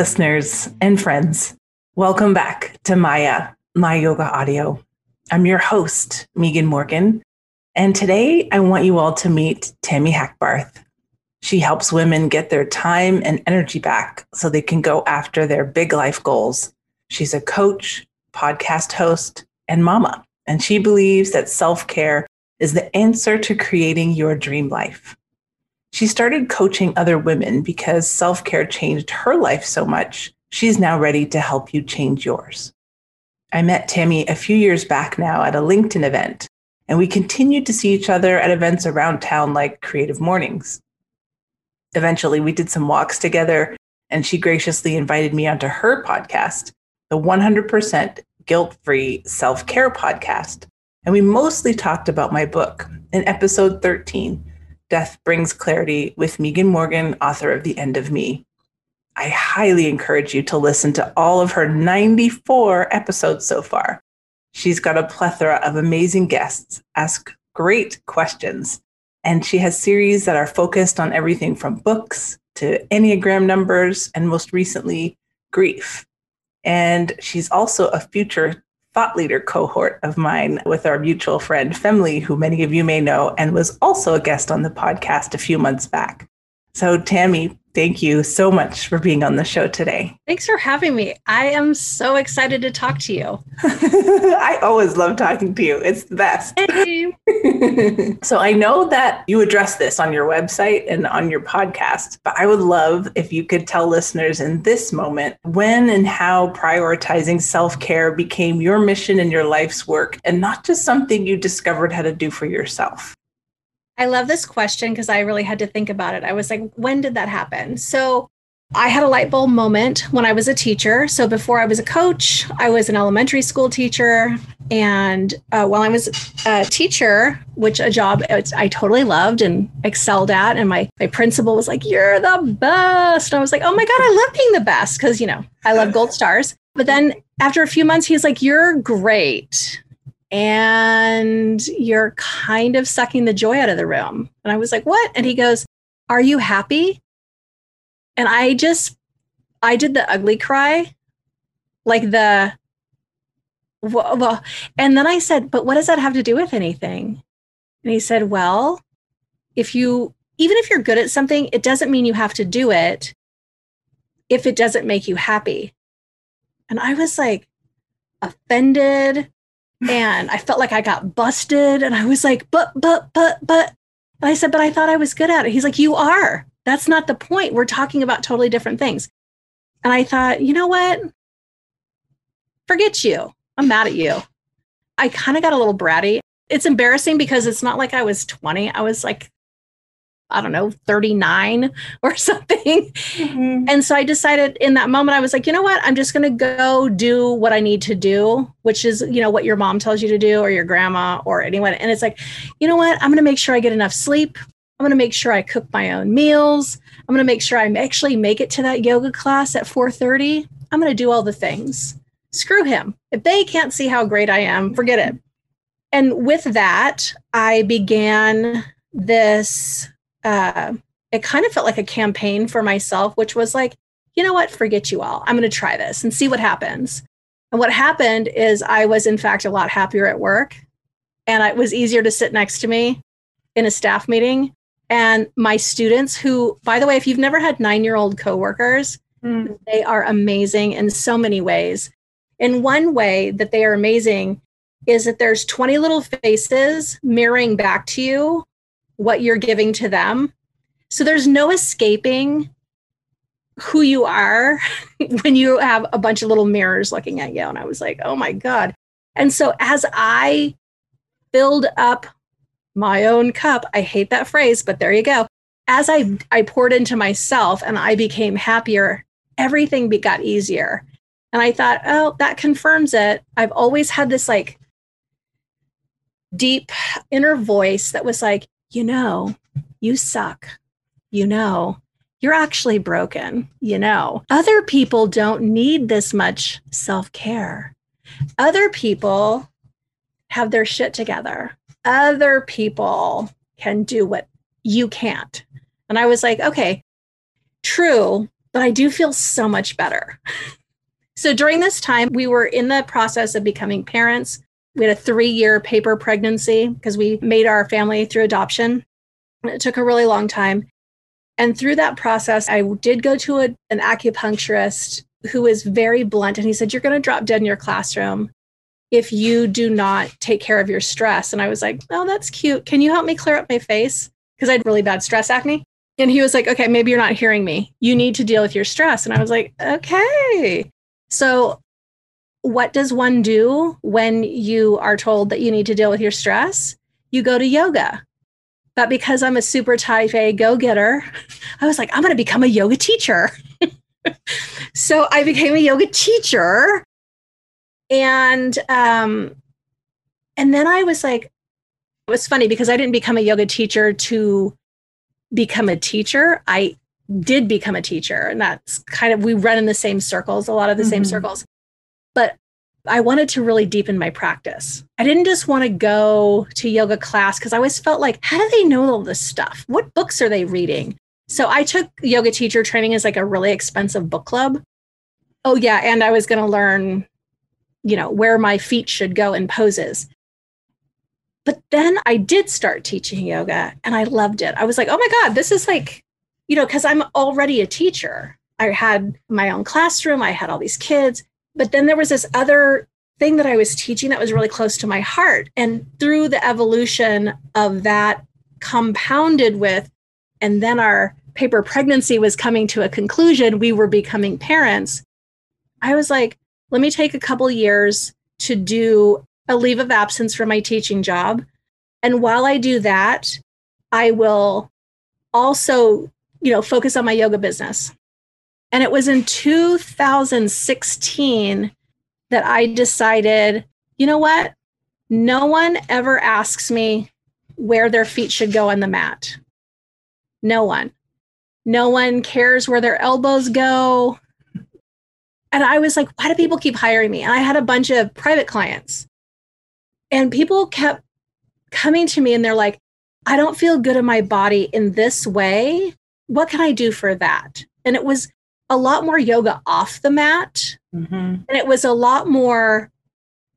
listeners and friends. Welcome back to Maya, My Yoga Audio. I'm your host, Megan Morgan, and today I want you all to meet Tammy Hackbarth. She helps women get their time and energy back so they can go after their big life goals. She's a coach, podcast host, and mama, and she believes that self care is the answer to creating your dream life. She started coaching other women because self care changed her life so much. She's now ready to help you change yours. I met Tammy a few years back now at a LinkedIn event, and we continued to see each other at events around town like Creative Mornings. Eventually, we did some walks together, and she graciously invited me onto her podcast, the 100% Guilt Free Self Care Podcast. And we mostly talked about my book in episode 13 Death Brings Clarity with Megan Morgan, author of The End of Me. I highly encourage you to listen to all of her 94 episodes so far. She's got a plethora of amazing guests, ask great questions, and she has series that are focused on everything from books to Enneagram numbers and most recently, grief. And she's also a future thought leader cohort of mine with our mutual friend Femly, who many of you may know, and was also a guest on the podcast a few months back. So, Tammy, thank you so much for being on the show today. Thanks for having me. I am so excited to talk to you. I always love talking to you. It's the best. Hey. so I know that you address this on your website and on your podcast, but I would love if you could tell listeners in this moment when and how prioritizing self care became your mission in your life's work and not just something you discovered how to do for yourself. I love this question because I really had to think about it. I was like, when did that happen? So I had a light bulb moment when I was a teacher. So before I was a coach, I was an elementary school teacher. And uh, while I was a teacher, which a job I totally loved and excelled at, and my, my principal was like, You're the best. And I was like, Oh my God, I love being the best because, you know, I love gold stars. But then after a few months, he's like, You're great and you're kind of sucking the joy out of the room. And I was like, What? And he goes, Are you happy? And I just, I did the ugly cry, like the, well, and then I said, But what does that have to do with anything? And he said, Well, if you, even if you're good at something, it doesn't mean you have to do it if it doesn't make you happy. And I was like offended and I felt like I got busted. And I was like, but, but, but, but. And I said, but I thought I was good at it. He's like, you are. That's not the point. We're talking about totally different things. And I thought, you know what? Forget you. I'm mad at you. I kind of got a little bratty. It's embarrassing because it's not like I was 20. I was like I don't know, 39 or something. Mm-hmm. And so I decided in that moment, I was like, you know what? I'm just going to go do what I need to do, which is, you know, what your mom tells you to do or your grandma or anyone. And it's like, you know what? I'm going to make sure I get enough sleep. I'm going to make sure I cook my own meals. I'm going to make sure I actually make it to that yoga class at 4:30. I'm going to do all the things. Screw him. If they can't see how great I am, forget it. And with that, I began this uh, it kind of felt like a campaign for myself, which was like, you know what, forget you all. I'm going to try this and see what happens. And what happened is I was, in fact, a lot happier at work. And it was easier to sit next to me in a staff meeting. And my students, who, by the way, if you've never had nine year old coworkers, mm. they are amazing in so many ways. In one way that they are amazing is that there's 20 little faces mirroring back to you what you're giving to them. So there's no escaping who you are when you have a bunch of little mirrors looking at you. And I was like, oh my God. And so as I filled up my own cup, I hate that phrase, but there you go. As I, I poured into myself and I became happier, everything got easier. And I thought, oh, that confirms it. I've always had this like deep inner voice that was like, you know, you suck. You know, you're actually broken. You know, other people don't need this much self care. Other people have their shit together. Other people can do what you can't. And I was like, okay, true. but I do feel so much better. so during this time, we were in the process of becoming parents. We had a three year paper pregnancy because we made our family through adoption. It took a really long time. And through that process, I did go to a, an acupuncturist who was very blunt. And he said, You're going to drop dead in your classroom if you do not take care of your stress. And I was like, Oh, that's cute. Can you help me clear up my face? Because I had really bad stress acne. And he was like, Okay, maybe you're not hearing me. You need to deal with your stress. And I was like, Okay. So, what does one do when you are told that you need to deal with your stress? You go to yoga. But because I'm a super type A go getter, I was like, I'm going to become a yoga teacher. so I became a yoga teacher. And um, and then I was like, it was funny because I didn't become a yoga teacher to become a teacher. I did become a teacher. And that's kind of we run in the same circles, a lot of the mm-hmm. same circles. But I wanted to really deepen my practice. I didn't just want to go to yoga class because I always felt like, how do they know all this stuff? What books are they reading? So I took yoga teacher training as like a really expensive book club. Oh, yeah. And I was going to learn, you know, where my feet should go in poses. But then I did start teaching yoga and I loved it. I was like, oh my God, this is like, you know, because I'm already a teacher. I had my own classroom, I had all these kids but then there was this other thing that I was teaching that was really close to my heart. And through the evolution of that, compounded with, and then our paper pregnancy was coming to a conclusion, we were becoming parents. I was like, let me take a couple years to do a leave of absence from my teaching job. And while I do that, I will also, you know, focus on my yoga business. And it was in 2016 that I decided, you know what? No one ever asks me where their feet should go on the mat. No one. No one cares where their elbows go. And I was like, why do people keep hiring me? And I had a bunch of private clients. And people kept coming to me and they're like, I don't feel good in my body in this way. What can I do for that? And it was a lot more yoga off the mat. Mm-hmm. And it was a lot more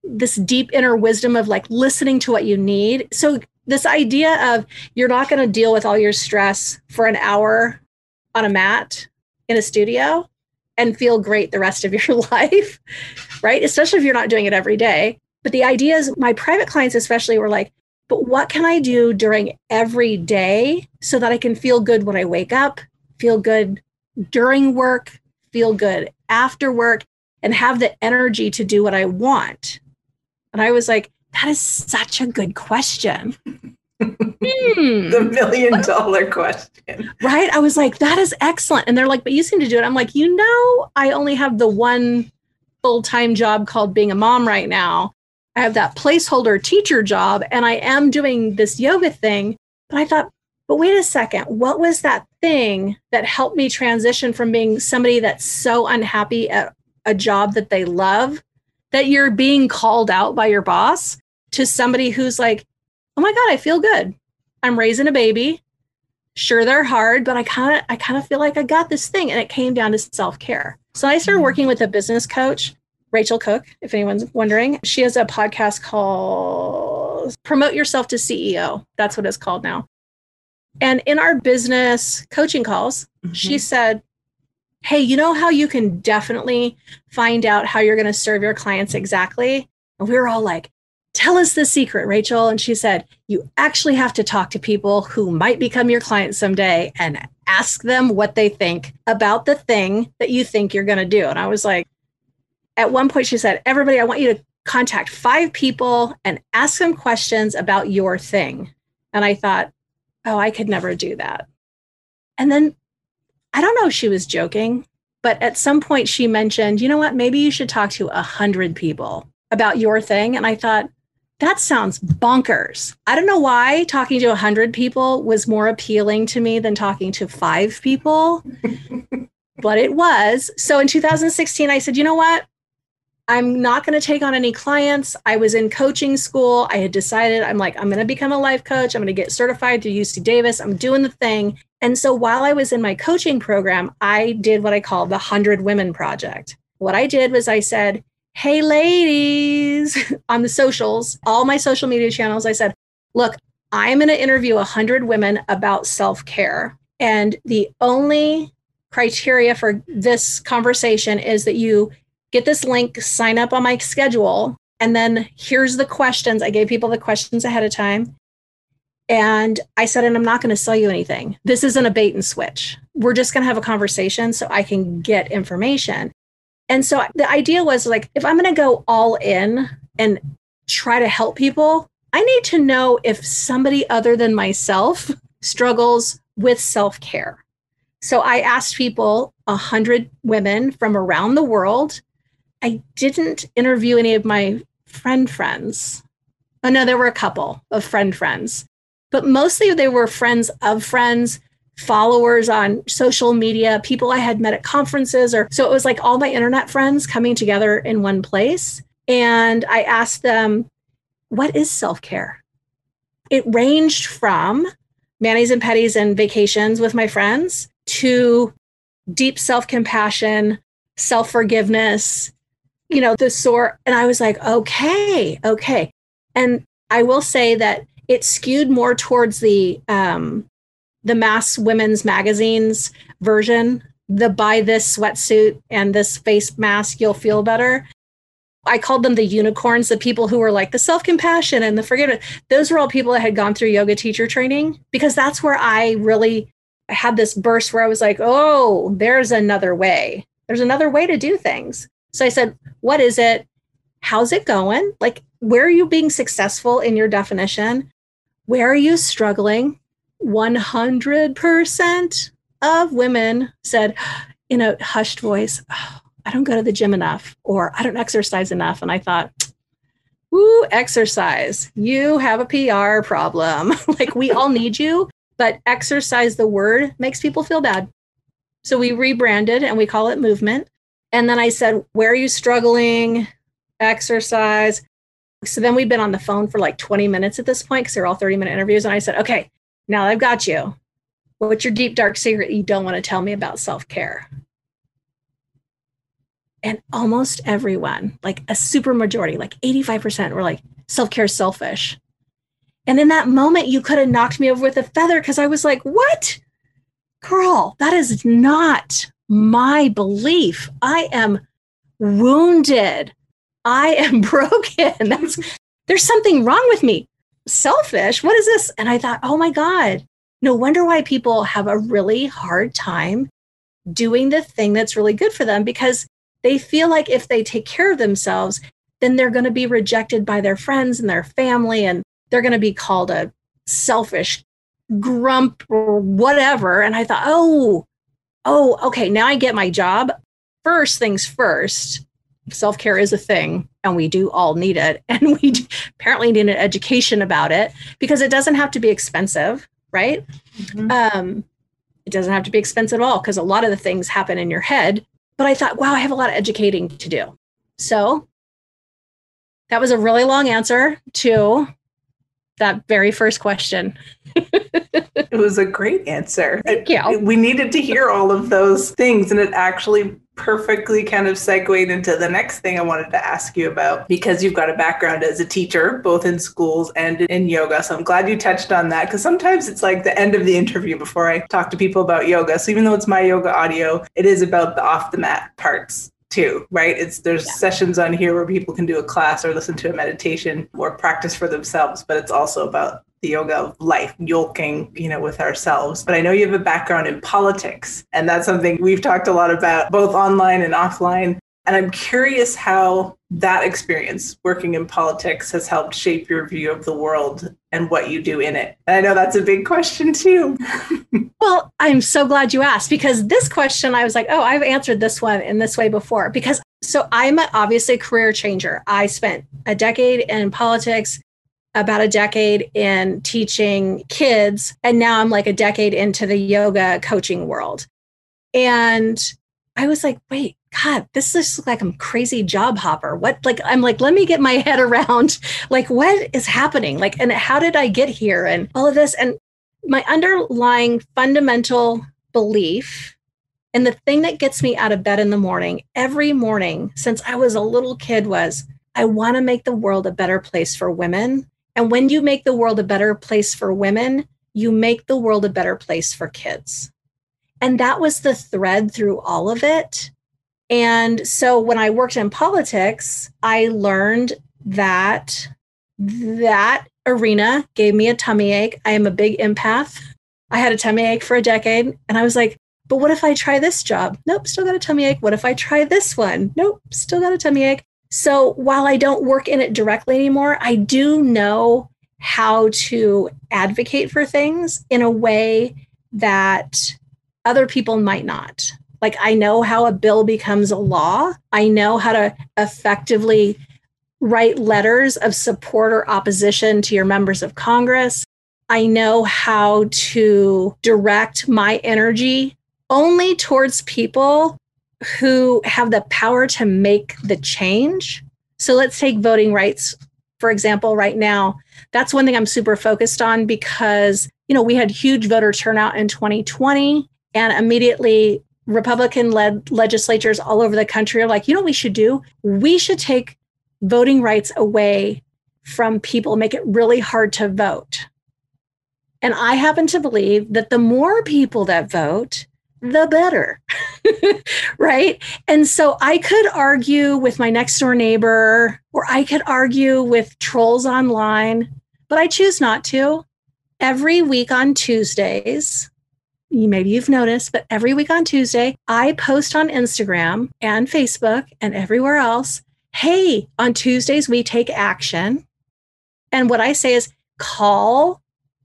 this deep inner wisdom of like listening to what you need. So, this idea of you're not going to deal with all your stress for an hour on a mat in a studio and feel great the rest of your life, right? Especially if you're not doing it every day. But the idea is, my private clients, especially, were like, but what can I do during every day so that I can feel good when I wake up, feel good during work, feel good after work, and have the energy to do what I want? And I was like, that is such a good question. hmm. The million dollar question. Right. I was like, that is excellent. And they're like, but you seem to do it. I'm like, you know, I only have the one full time job called being a mom right now. I have that placeholder teacher job and I am doing this yoga thing. But I thought, but wait a second, what was that thing that helped me transition from being somebody that's so unhappy at a job that they love that you're being called out by your boss to somebody who's like, oh my God, I feel good. I'm raising a baby. Sure, they're hard, but I kind of I kind of feel like I got this thing. And it came down to self-care. So I started mm-hmm. working with a business coach, Rachel Cook, if anyone's wondering. She has a podcast called Promote Yourself to CEO. That's what it's called now. And in our business coaching calls, mm-hmm. she said, Hey, you know how you can definitely find out how you're going to serve your clients exactly? And we were all like, Tell us the secret, Rachel. And she said, You actually have to talk to people who might become your clients someday and ask them what they think about the thing that you think you're going to do. And I was like, At one point, she said, Everybody, I want you to contact five people and ask them questions about your thing. And I thought, oh, I could never do that. And then I don't know if she was joking, but at some point she mentioned, you know what, maybe you should talk to a hundred people about your thing. And I thought, that sounds bonkers. I don't know why talking to a hundred people was more appealing to me than talking to five people, but it was. So in 2016, I said, you know what? I'm not going to take on any clients. I was in coaching school. I had decided I'm like, I'm going to become a life coach. I'm going to get certified through UC Davis. I'm doing the thing. And so while I was in my coaching program, I did what I call the 100 Women Project. What I did was I said, Hey, ladies, on the socials, all my social media channels, I said, Look, I'm going to interview 100 women about self care. And the only criteria for this conversation is that you get this link, sign up on my schedule, and then here's the questions. I gave people the questions ahead of time. And I said, and I'm not going to sell you anything. This isn't a bait and switch. We're just going to have a conversation so I can get information. And so the idea was like, if I'm going to go all in and try to help people, I need to know if somebody other than myself struggles with self care. So I asked people, 100 women from around the world, I didn't interview any of my friend friends. Oh, no, there were a couple of friend friends, but mostly they were friends of friends, followers on social media, people I had met at conferences, or so it was like all my internet friends coming together in one place. And I asked them, what is self care? It ranged from manis and petties and vacations with my friends to deep self compassion, self forgiveness, you know, the sort. And I was like, okay, okay. And I will say that it skewed more towards the um, the mass women's magazines version. The buy this sweatsuit and this face mask, you'll feel better. I called them the unicorns, the people who were like the self compassion and the forgiveness. Those were all people that had gone through yoga teacher training because that's where I really had this burst where I was like, oh, there's another way. There's another way to do things. So I said, what is it? How's it going? Like, where are you being successful in your definition? Where are you struggling? 100% of women said in a hushed voice, oh, I don't go to the gym enough or I don't exercise enough. And I thought, Ooh, exercise. You have a PR problem. like we all need you, but exercise, the word makes people feel bad. So we rebranded and we call it movement. And then I said, Where are you struggling? Exercise. So then we've been on the phone for like 20 minutes at this point because they're all 30 minute interviews. And I said, Okay, now I've got you. What's your deep, dark secret you don't want to tell me about self care? And almost everyone, like a super majority, like 85%, were like, self care is selfish. And in that moment, you could have knocked me over with a feather because I was like, what? Girl, that is not my belief. I am wounded. I am broken. That's there's something wrong with me. Selfish. What is this? And I thought, oh my God, no wonder why people have a really hard time doing the thing that's really good for them because they feel like if they take care of themselves, then they're going to be rejected by their friends and their family, and they're going to be called a selfish grump or whatever. And I thought, oh, oh, okay, now I get my job. First things first, self care is a thing, and we do all need it. And we apparently need an education about it because it doesn't have to be expensive, right? Mm-hmm. Um, it doesn't have to be expensive at all because a lot of the things happen in your head. But I thought, wow, I have a lot of educating to do. So that was a really long answer to that very first question. it was a great answer. Thank you. We needed to hear all of those things, and it actually perfectly kind of segued into the next thing I wanted to ask you about because you've got a background as a teacher, both in schools and in yoga. So I'm glad you touched on that because sometimes it's like the end of the interview before I talk to people about yoga. So even though it's my yoga audio, it is about the off the mat parts too, right? It's there's yeah. sessions on here where people can do a class or listen to a meditation or practice for themselves, but it's also about the yoga of life, yoking, you know, with ourselves. But I know you have a background in politics, and that's something we've talked a lot about both online and offline. And I'm curious how that experience working in politics has helped shape your view of the world and what you do in it. And I know that's a big question too. well, I'm so glad you asked because this question, I was like, oh, I've answered this one in this way before. Because so I'm obviously a career changer. I spent a decade in politics, about a decade in teaching kids, and now I'm like a decade into the yoga coaching world. And I was like, wait, God, this looks like I'm crazy job hopper. What like I'm like, let me get my head around like what is happening? Like, and how did I get here? And all of this. And my underlying fundamental belief and the thing that gets me out of bed in the morning every morning since I was a little kid was I want to make the world a better place for women. And when you make the world a better place for women, you make the world a better place for kids. And that was the thread through all of it. And so when I worked in politics, I learned that that arena gave me a tummy ache. I am a big empath. I had a tummy ache for a decade. And I was like, but what if I try this job? Nope, still got a tummy ache. What if I try this one? Nope, still got a tummy ache. So while I don't work in it directly anymore, I do know how to advocate for things in a way that other people might not. Like I know how a bill becomes a law. I know how to effectively write letters of support or opposition to your members of Congress. I know how to direct my energy only towards people who have the power to make the change. So let's take voting rights, for example, right now. That's one thing I'm super focused on because, you know, we had huge voter turnout in 2020 and immediately Republican led legislatures all over the country are like, you know what we should do? We should take voting rights away from people, make it really hard to vote. And I happen to believe that the more people that vote, the better. right. And so I could argue with my next door neighbor, or I could argue with trolls online, but I choose not to. Every week on Tuesdays, maybe you've noticed, but every week on Tuesday, I post on Instagram and Facebook and everywhere else hey, on Tuesdays, we take action. And what I say is call.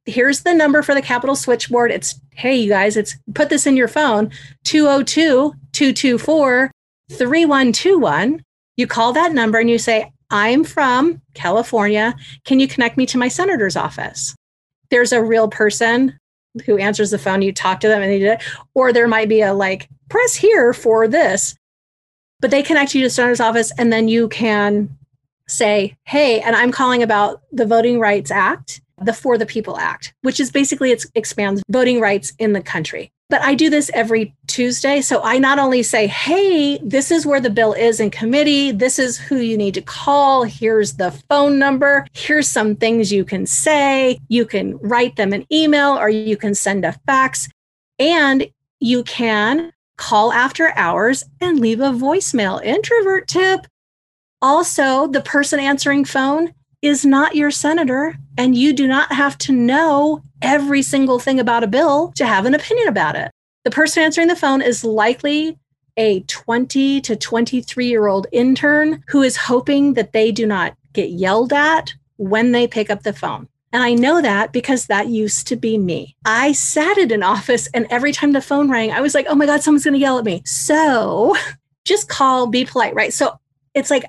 Here's the number for the Capitol switchboard. It's, hey, you guys, it's put this in your phone 202 224 3121. You call that number and you say, I'm from California. Can you connect me to my senator's office? There's a real person who answers the phone, you talk to them and they do it. Or there might be a like, press here for this. But they connect you to the senator's office and then you can say, hey, and I'm calling about the Voting Rights Act, the For the People Act, which is basically it expands voting rights in the country. But I do this every Tuesday. So I not only say, hey, this is where the bill is in committee. This is who you need to call. Here's the phone number. Here's some things you can say. You can write them an email or you can send a fax. And you can call after hours and leave a voicemail. Introvert tip. Also, the person answering phone is not your senator, and you do not have to know every single thing about a bill to have an opinion about it. The person answering the phone is likely a 20 to 23 year old intern who is hoping that they do not get yelled at when they pick up the phone. And I know that because that used to be me. I sat in an office and every time the phone rang, I was like, oh my God, someone's going to yell at me. So just call, be polite, right? So it's like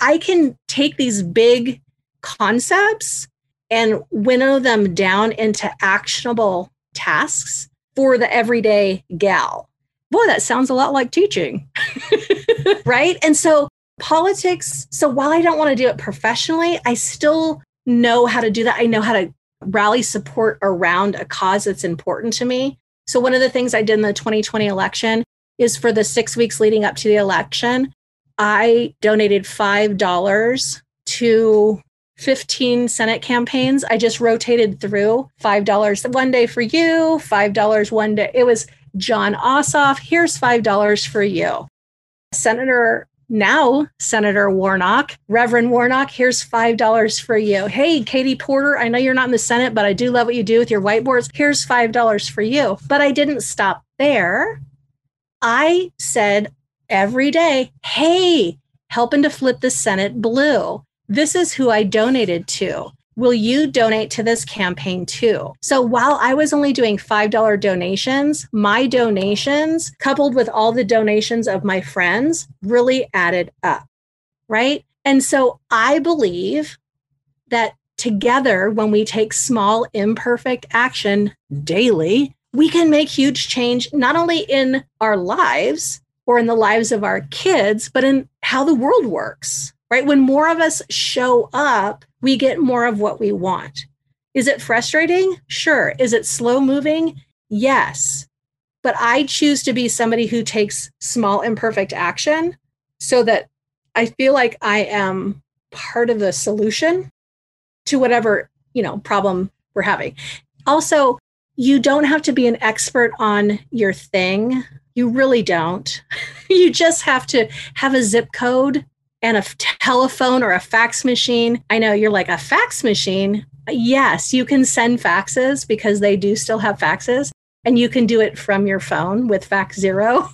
I can take these big concepts and winnow them down into actionable tasks for the everyday gal. Boy, that sounds a lot like teaching. right. And so politics, so while I don't want to do it professionally, I still know how to do that. I know how to rally support around a cause that's important to me. So, one of the things I did in the 2020 election is for the six weeks leading up to the election, I donated $5 to 15 Senate campaigns. I just rotated through $5 one day for you, $5 one day. It was Jon Ossoff. Here's $5 for you. Senator, now Senator Warnock, Reverend Warnock, here's $5 for you. Hey, Katie Porter, I know you're not in the Senate, but I do love what you do with your whiteboards. Here's $5 for you. But I didn't stop there. I said every day, hey, helping to flip the Senate blue. This is who I donated to. Will you donate to this campaign too? So while I was only doing $5 donations, my donations, coupled with all the donations of my friends, really added up. Right. And so I believe that together, when we take small, imperfect action daily, we can make huge change, not only in our lives, or in the lives of our kids, but in how the world works, right? When more of us show up, we get more of what we want. Is it frustrating? Sure. Is it slow moving? Yes. But I choose to be somebody who takes small, imperfect action so that I feel like I am part of the solution to whatever, you know, problem we're having. Also, you don't have to be an expert on your thing. You really don't. you just have to have a zip code and a telephone or a fax machine. I know you're like a fax machine. Yes, you can send faxes because they do still have faxes and you can do it from your phone with FaxZero.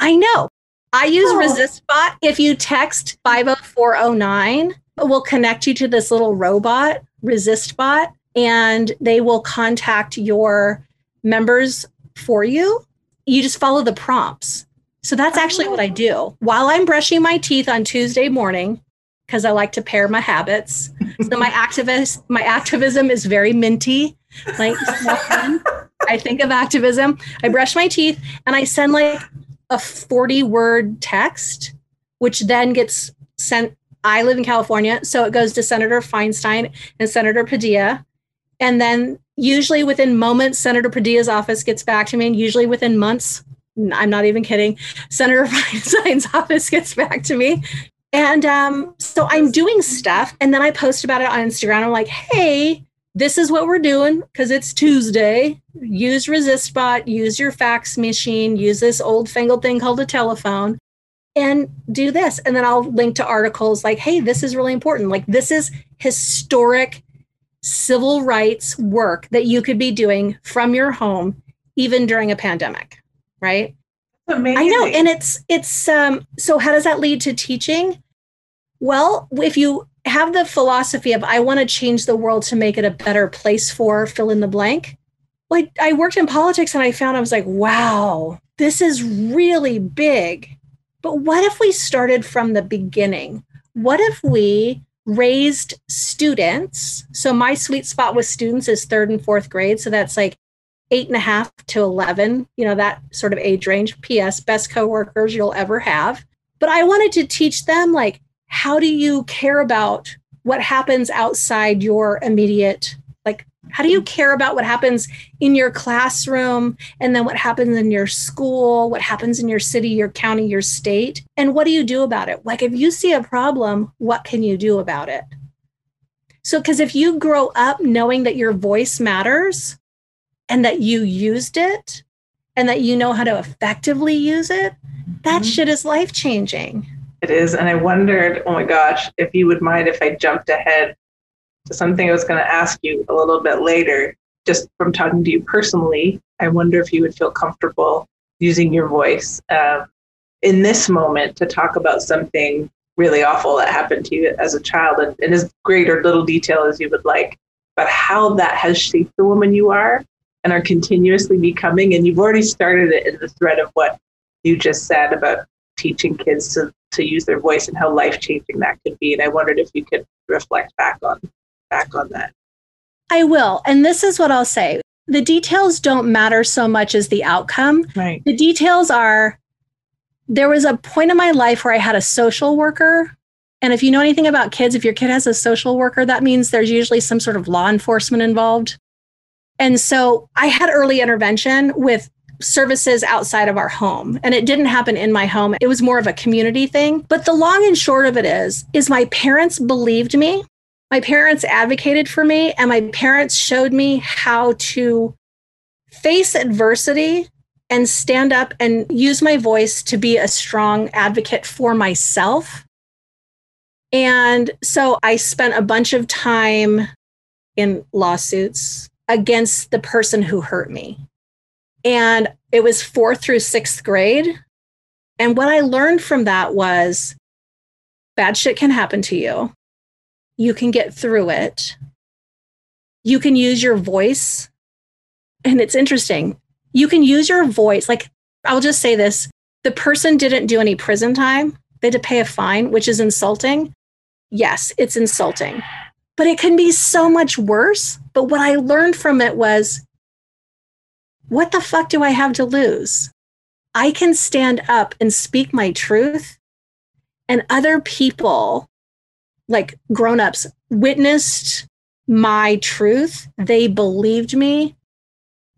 I know. I use oh. ResistBot. If you text 50409, it will connect you to this little robot, ResistBot, and they will contact your members for you. You just follow the prompts. So that's actually what I do. While I'm brushing my teeth on Tuesday morning, because I like to pair my habits. So my activist, my activism is very minty. Like I think of activism. I brush my teeth and I send like a 40 word text, which then gets sent. I live in California, so it goes to Senator Feinstein and Senator Padilla. And then usually within moments, Senator Padilla's office gets back to me, and usually within months, I'm not even kidding, Senator Feinstein's office gets back to me. And um, so I'm doing stuff, and then I post about it on Instagram. I'm like, hey, this is what we're doing because it's Tuesday. Use ResistBot, use your fax machine, use this old fangled thing called a telephone, and do this. And then I'll link to articles like, hey, this is really important. Like, this is historic civil rights work that you could be doing from your home, even during a pandemic, right? Amazing. I know. And it's, it's, um, so how does that lead to teaching? Well, if you have the philosophy of I want to change the world to make it a better place for fill in the blank. Like I worked in politics and I found I was like, wow, this is really big. But what if we started from the beginning? What if we raised students? So my sweet spot with students is third and fourth grade. So that's like eight and a half to 11, you know, that sort of age range. P.S. Best coworkers you'll ever have. But I wanted to teach them like how do you care about what happens outside your immediate like how do you care about what happens in your classroom and then what happens in your school what happens in your city your county your state and what do you do about it like if you see a problem what can you do about it so because if you grow up knowing that your voice matters and that you used it and that you know how to effectively use it that mm-hmm. shit is life changing it is. And I wondered, oh my gosh, if you would mind if I jumped ahead to something I was going to ask you a little bit later, just from talking to you personally. I wonder if you would feel comfortable using your voice um, in this moment to talk about something really awful that happened to you as a child and in as great or little detail as you would like, but how that has shaped the woman you are and are continuously becoming. And you've already started it in the thread of what you just said about teaching kids to to use their voice and how life changing that could be. And I wondered if you could reflect back on back on that. I will. And this is what I'll say. The details don't matter so much as the outcome. Right. The details are there was a point in my life where I had a social worker. And if you know anything about kids, if your kid has a social worker, that means there's usually some sort of law enforcement involved. And so I had early intervention with services outside of our home and it didn't happen in my home. It was more of a community thing. But the long and short of it is is my parents believed me my parents advocated for me and my parents showed me how to face adversity and stand up and use my voice to be a strong advocate for myself. And so i spent a bunch of time in lawsuits against the person who hurt me and it was fourth through sixth grade. And what I learned from that was bad shit can happen to you. You can get through it. You can use your voice. And it's interesting. You can use your voice. Like, I'll just say this the person didn't do any prison time, they had to pay a fine, which is insulting. Yes, it's insulting, but it can be so much worse. But what I learned from it was what the fuck do I have to lose? I can stand up and speak my truth, and other people, like grown ups, witnessed my truth. They believed me.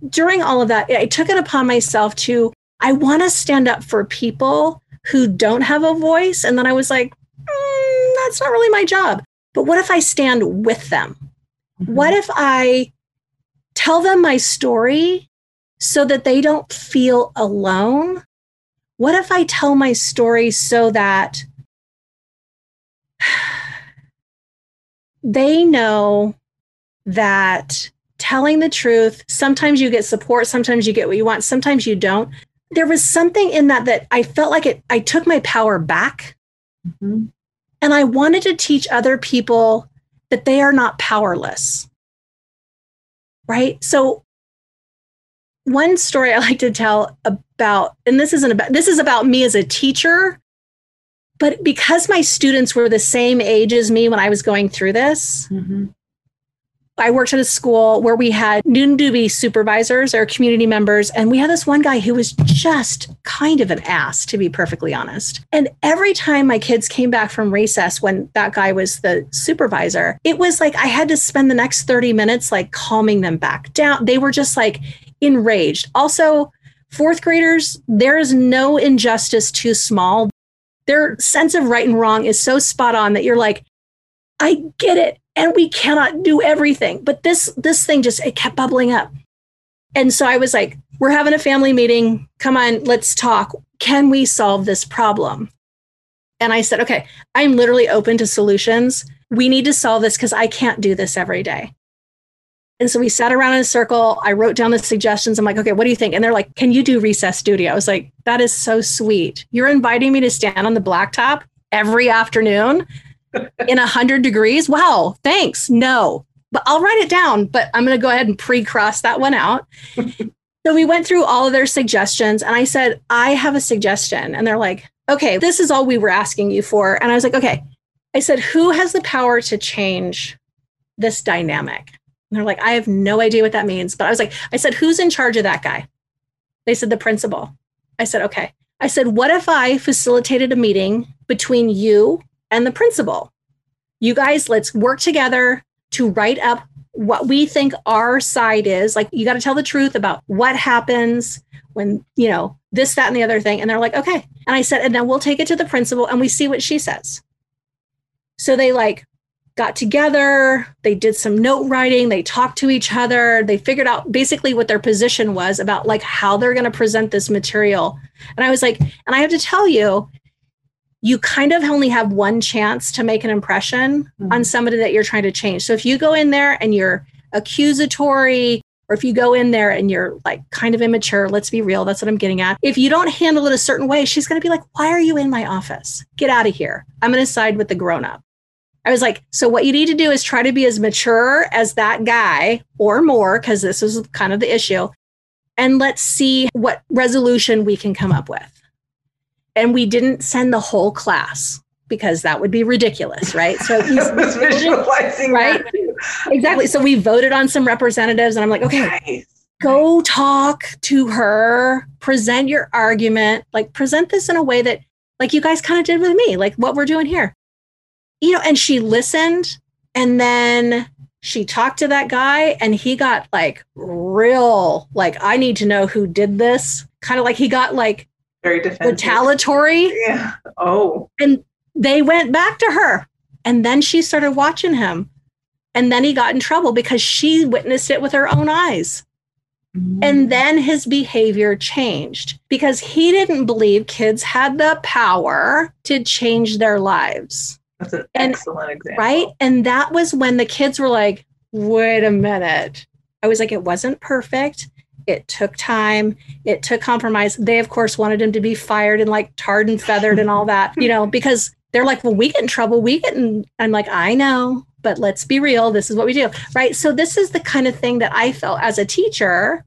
During all of that, I took it upon myself to, I want to stand up for people who don't have a voice. And then I was like, mm, that's not really my job. But what if I stand with them? Mm-hmm. What if I tell them my story so that they don't feel alone? What if I tell my story so that they know that telling the truth, sometimes you get support, sometimes you get what you want, sometimes you don't. There was something in that that I felt like it, I took my power back. Mm-hmm. And I wanted to teach other people that they are not powerless. Right. So, one story I like to tell about, and this isn't about, this is about me as a teacher, but because my students were the same age as me when I was going through this, mm-hmm. I worked at a school where we had noon duty supervisors or community members, and we had this one guy who was just kind of an ass, to be perfectly honest. And every time my kids came back from recess when that guy was the supervisor, it was like I had to spend the next 30 minutes like calming them back down. They were just like enraged. Also, fourth graders, there is no injustice too small. Their sense of right and wrong is so spot on that you're like, I get it and we cannot do everything. But this this thing just it kept bubbling up. And so i was like we're having a family meeting. Come on let's talk. Can we solve this problem? And i said okay i'm literally open to solutions. We need to solve this because i can't do this every day. And so we sat around in a circle. I wrote down the suggestions. I'm like okay what do you think? And they're like can you do recess duty? I was like that is so sweet. You're inviting me to stand on the blacktop every afternoon in 100 degrees. Wow, thanks. No, but I'll write it down, but I'm going to go ahead and pre cross that one out. so we went through all of their suggestions and I said, I have a suggestion. And they're like, okay, this is all we were asking you for. And I was like, okay. I said, who has the power to change this dynamic? And they're like, I have no idea what that means. But I was like, I said, who's in charge of that guy? They said, the principal. I said, okay. I said, what if I facilitated a meeting between you and the principal. You guys, let's work together to write up what we think our side is. Like, you got to tell the truth about what happens when, you know, this, that, and the other thing. And they're like, okay. And I said, and then we'll take it to the principal and we see what she says. So they like got together, they did some note writing, they talked to each other, they figured out basically what their position was about like how they're going to present this material. And I was like, and I have to tell you, you kind of only have one chance to make an impression mm-hmm. on somebody that you're trying to change. So if you go in there and you're accusatory, or if you go in there and you're like kind of immature, let's be real, that's what I'm getting at. If you don't handle it a certain way, she's going to be like, Why are you in my office? Get out of here. I'm going to side with the grown up. I was like, So what you need to do is try to be as mature as that guy or more, because this is kind of the issue. And let's see what resolution we can come up with and we didn't send the whole class because that would be ridiculous, right? So he's visualizing right? Exactly. So we voted on some representatives, and I'm like, okay, nice. go talk to her, present your argument, like present this in a way that, like you guys kind of did with me, like what we're doing here. You know, and she listened, and then she talked to that guy, and he got like real, like, I need to know who did this. Kind of like he got like very defensive. retaliatory. Yeah. Oh. And they went back to her. And then she started watching him. And then he got in trouble because she witnessed it with her own eyes. Mm. And then his behavior changed because he didn't believe kids had the power to change their lives. That's an and, excellent example. Right. And that was when the kids were like, wait a minute. I was like, it wasn't perfect. It took time. It took compromise. They, of course, wanted him to be fired and like tarred and feathered and all that, you know, because they're like, well, we get in trouble. We get in. I'm like, I know, but let's be real. This is what we do. Right. So, this is the kind of thing that I felt as a teacher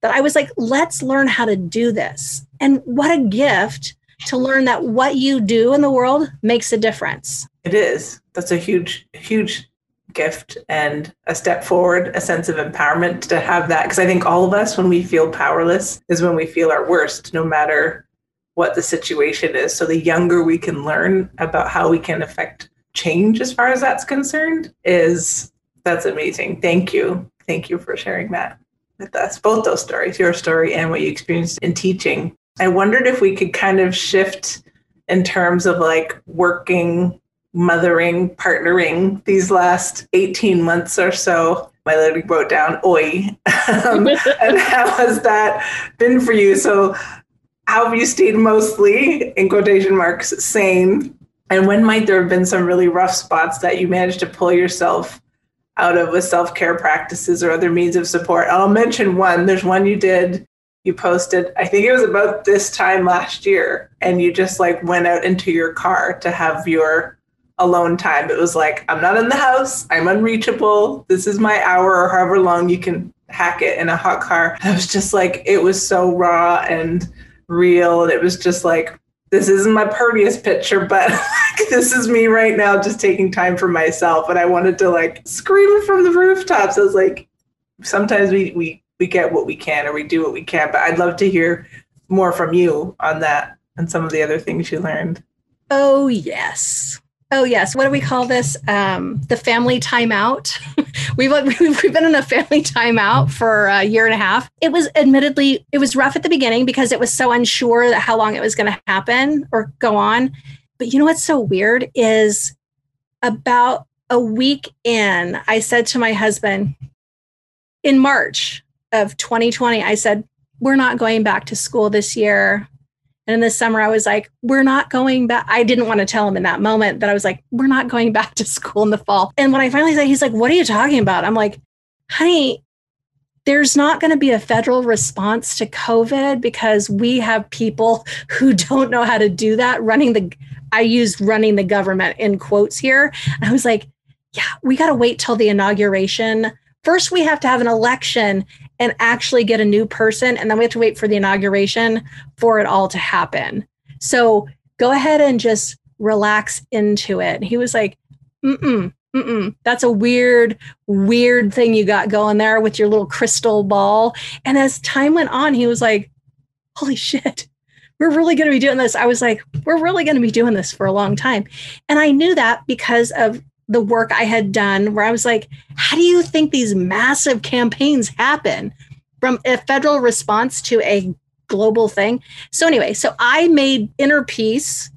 that I was like, let's learn how to do this. And what a gift to learn that what you do in the world makes a difference. It is. That's a huge, huge gift and a step forward, a sense of empowerment to have that. Because I think all of us, when we feel powerless, is when we feel our worst, no matter what the situation is. So the younger we can learn about how we can affect change as far as that's concerned is that's amazing. Thank you. Thank you for sharing that with us. Both those stories, your story and what you experienced in teaching. I wondered if we could kind of shift in terms of like working, mothering, partnering these last 18 months or so. My lady wrote down oi. um, and how has that been for you? So how have you stayed mostly, in quotation marks, sane? And when might there have been some really rough spots that you managed to pull yourself out of with self care practices or other means of support? I'll mention one. There's one you did, you posted, I think it was about this time last year, and you just like went out into your car to have your alone time. It was like, I'm not in the house, I'm unreachable. This is my hour or however long you can hack it in a hot car. I was just like, it was so raw and real. And it was just like, this isn't my prettiest picture, but this is me right now just taking time for myself. And I wanted to like scream it from the rooftops. I was like, sometimes we, we, we get what we can or we do what we can, but I'd love to hear more from you on that and some of the other things you learned. Oh, yes. Oh yes, what do we call this? Um, the family timeout. we've, we've been in a family timeout for a year and a half. It was admittedly it was rough at the beginning because it was so unsure how long it was going to happen or go on. But you know what's so weird is about a week in, I said to my husband in March of 2020, I said, "We're not going back to school this year. And in the summer, I was like, we're not going back. I didn't want to tell him in that moment that I was like, we're not going back to school in the fall. And when I finally said, he's like, what are you talking about? I'm like, honey, there's not going to be a federal response to COVID because we have people who don't know how to do that running the, I used running the government in quotes here. And I was like, yeah, we got to wait till the inauguration. First, we have to have an election and actually get a new person. And then we have to wait for the inauguration for it all to happen. So go ahead and just relax into it. And he was like, mm-mm, mm-mm. That's a weird, weird thing you got going there with your little crystal ball. And as time went on, he was like, holy shit, we're really going to be doing this. I was like, we're really going to be doing this for a long time. And I knew that because of the work I had done where I was like, how do you think these massive campaigns happen from a federal response to a global thing? So, anyway, so I made inner peace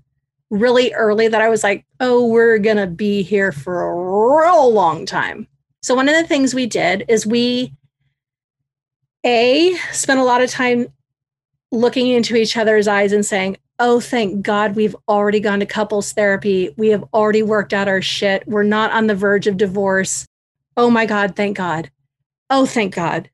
really early that I was like, oh, we're going to be here for a real long time. So, one of the things we did is we, A, spent a lot of time looking into each other's eyes and saying, oh, thank God we've already gone to couples therapy. We have already worked out our shit. We're not on the verge of divorce. Oh my God, thank God. Oh, thank God.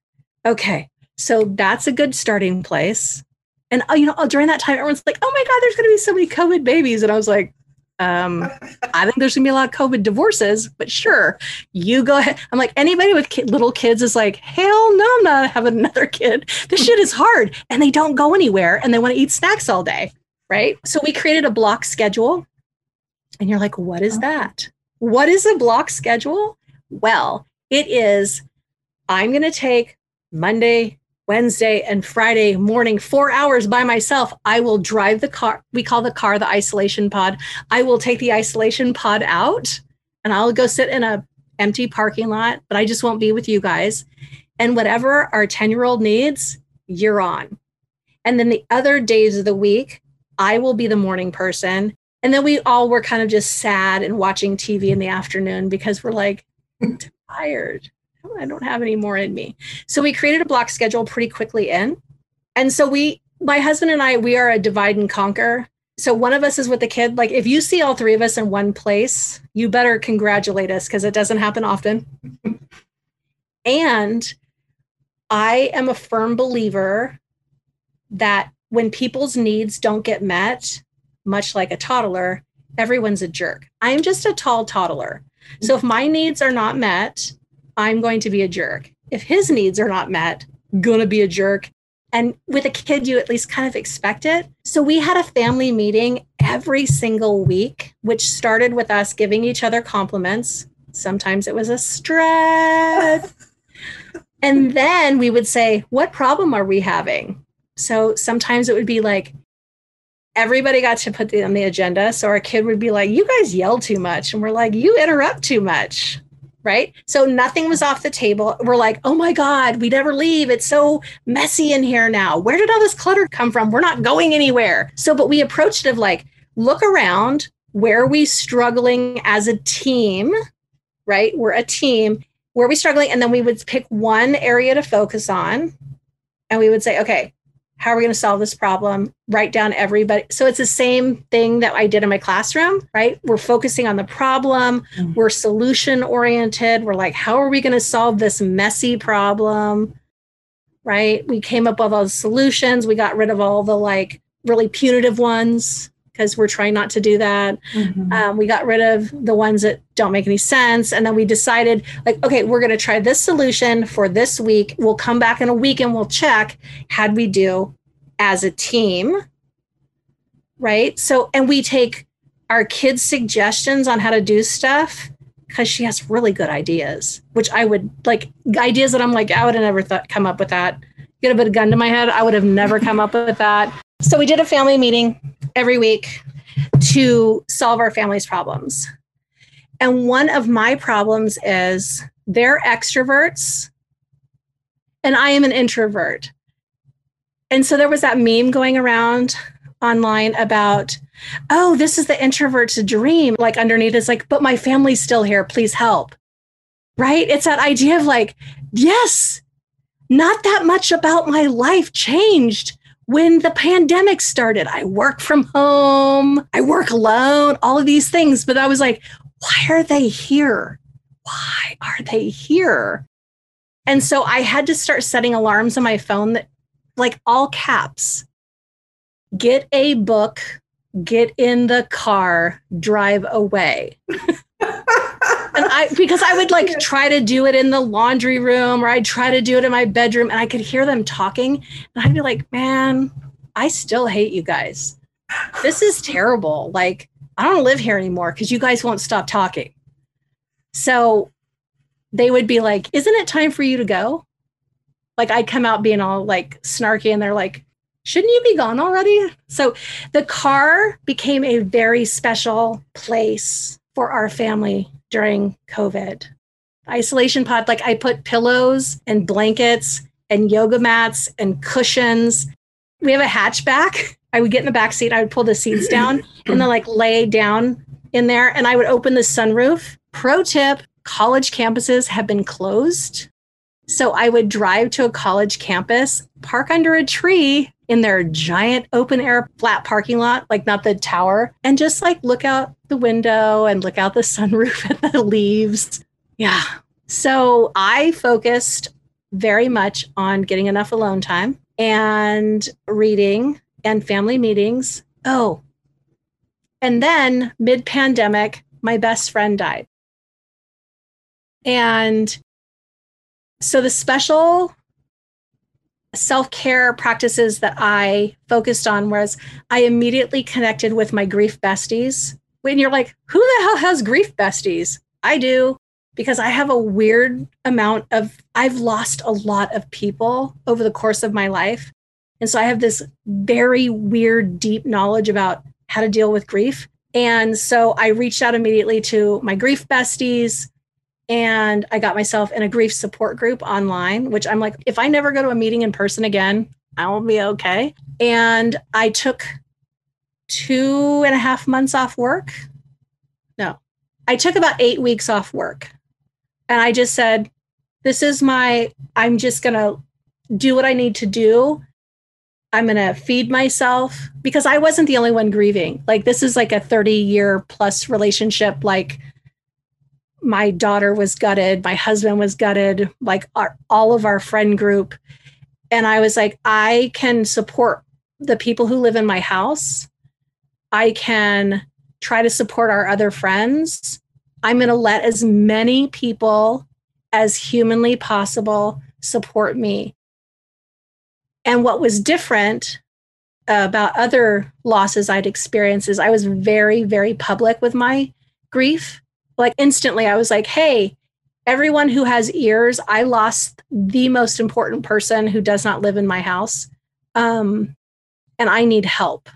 Okay. So that's a good starting place. And, uh, you know, during that time, everyone's like, oh my God, there's going to be so many COVID babies. And I was like, um, I think there's gonna be a lot of COVID divorces, but sure, you go ahead. I'm like, anybody with little kids is like, hell no, I'm not having another kid. This shit is hard, and they don't go anywhere, and they want to eat snacks all day right? So we created a block schedule. And you're like, what is that? What is a block schedule? Well, it is I'm going to take Monday, Wednesday, and Friday morning, four hours by myself. I will drive the car. We call the car the isolation pod. I will take the isolation pod out and I'll go sit in a empty parking lot, but I just won't be with you guys. And whatever our 10 year old needs, you're on. And then the other days of the week, I will be the morning person. And then we all were kind of just sad and watching TV in the afternoon because we're like, tired. I don't have any more in me. So we created a block schedule pretty quickly in. And so we, my husband and I, we are a divide and conquer. So one of us is with the kid. Like if you see all three of us in one place, you better congratulate us because it doesn't happen often. and I am a firm believer that when people's needs don't get met, much like a toddler, everyone's a jerk. I'm just a tall toddler. So if my needs are not met, I'm going to be a jerk. If his needs are not met, gonna be a jerk. And with a kid, you at least kind of expect it. So we had a family meeting every single week, which started with us giving each other compliments. Sometimes it was a stretch. and then we would say, What problem are we having? So sometimes it would be like, everybody got to put the, on the agenda. So our kid would be like, You guys yell too much. And we're like, You interrupt too much. Right. So nothing was off the table. We're like, Oh my God, we never leave. It's so messy in here now. Where did all this clutter come from? We're not going anywhere. So, but we approached it of like, look around. Where are we struggling as a team? Right. We're a team. Where are we struggling? And then we would pick one area to focus on. And we would say, okay, how are we going to solve this problem? Write down everybody so it's the same thing that i did in my classroom right? We're focusing on the problem. Mm-hmm. we're solution oriented. We're like how are we going to solve this messy problem? Right? We came up with all the solutions. We got rid of all the like really punitive ones because we're trying not to do that. Mm-hmm. Um, we got rid of the ones that don't make any sense. And then we decided, like, okay, we're going to try this solution for this week. We'll come back in a week and we'll check how'd we do as a team. Right. So, and we take our kids' suggestions on how to do stuff because she has really good ideas, which I would like ideas that I'm like, I would have never thought come up with that. Get a bit of gun to my head. I would have never come up with that. So we did a family meeting every week to solve our family's problems. And one of my problems is they're extroverts and I am an introvert. And so there was that meme going around online about, oh, this is the introvert's dream. Like underneath it's like, but my family's still here. Please help. Right? It's that idea of like, yes, not that much about my life changed when the pandemic started. I work from home, I work alone, all of these things. But I was like, why are they here? Why are they here? And so I had to start setting alarms on my phone that, like, all caps get a book, get in the car, drive away. and I because I would like try to do it in the laundry room or I'd try to do it in my bedroom and I could hear them talking and I'd be like, "Man, I still hate you guys. This is terrible. Like I don't live here anymore because you guys won't stop talking." So they would be like, "Isn't it time for you to go?" Like I'd come out being all like snarky and they're like, shouldn't you be gone already? So the car became a very special place for our family during COVID. Isolation pod, like I put pillows and blankets and yoga mats and cushions. We have a hatchback. I would get in the back seat, I would pull the seats down and then like lay down in there and I would open the sunroof. Pro tip college campuses have been closed. So I would drive to a college campus, park under a tree in their giant open air flat parking lot, like not the tower, and just like look out the window and look out the sunroof at the leaves. Yeah. So I focused very much on getting enough alone time and reading and family meetings. Oh, and then mid pandemic, my best friend died. And so the special self care practices that I focused on was I immediately connected with my grief besties. When you're like, who the hell has grief besties? I do because I have a weird amount of, I've lost a lot of people over the course of my life. And so I have this very weird, deep knowledge about how to deal with grief. And so I reached out immediately to my grief besties and I got myself in a grief support group online, which I'm like, if I never go to a meeting in person again, I will be okay. And I took two and a half months off work. No, I took about eight weeks off work. And I just said, this is my, I'm just going to do what I need to do. I'm going to feed myself because I wasn't the only one grieving. Like, this is like a 30 year plus relationship. Like, my daughter was gutted, my husband was gutted, like our, all of our friend group. And I was like, I can support the people who live in my house. I can try to support our other friends. I'm going to let as many people as humanly possible support me. And what was different about other losses I'd experienced is I was very, very public with my grief like instantly I was like, hey, everyone who has ears, I lost the most important person who does not live in my house. Um, and I need help.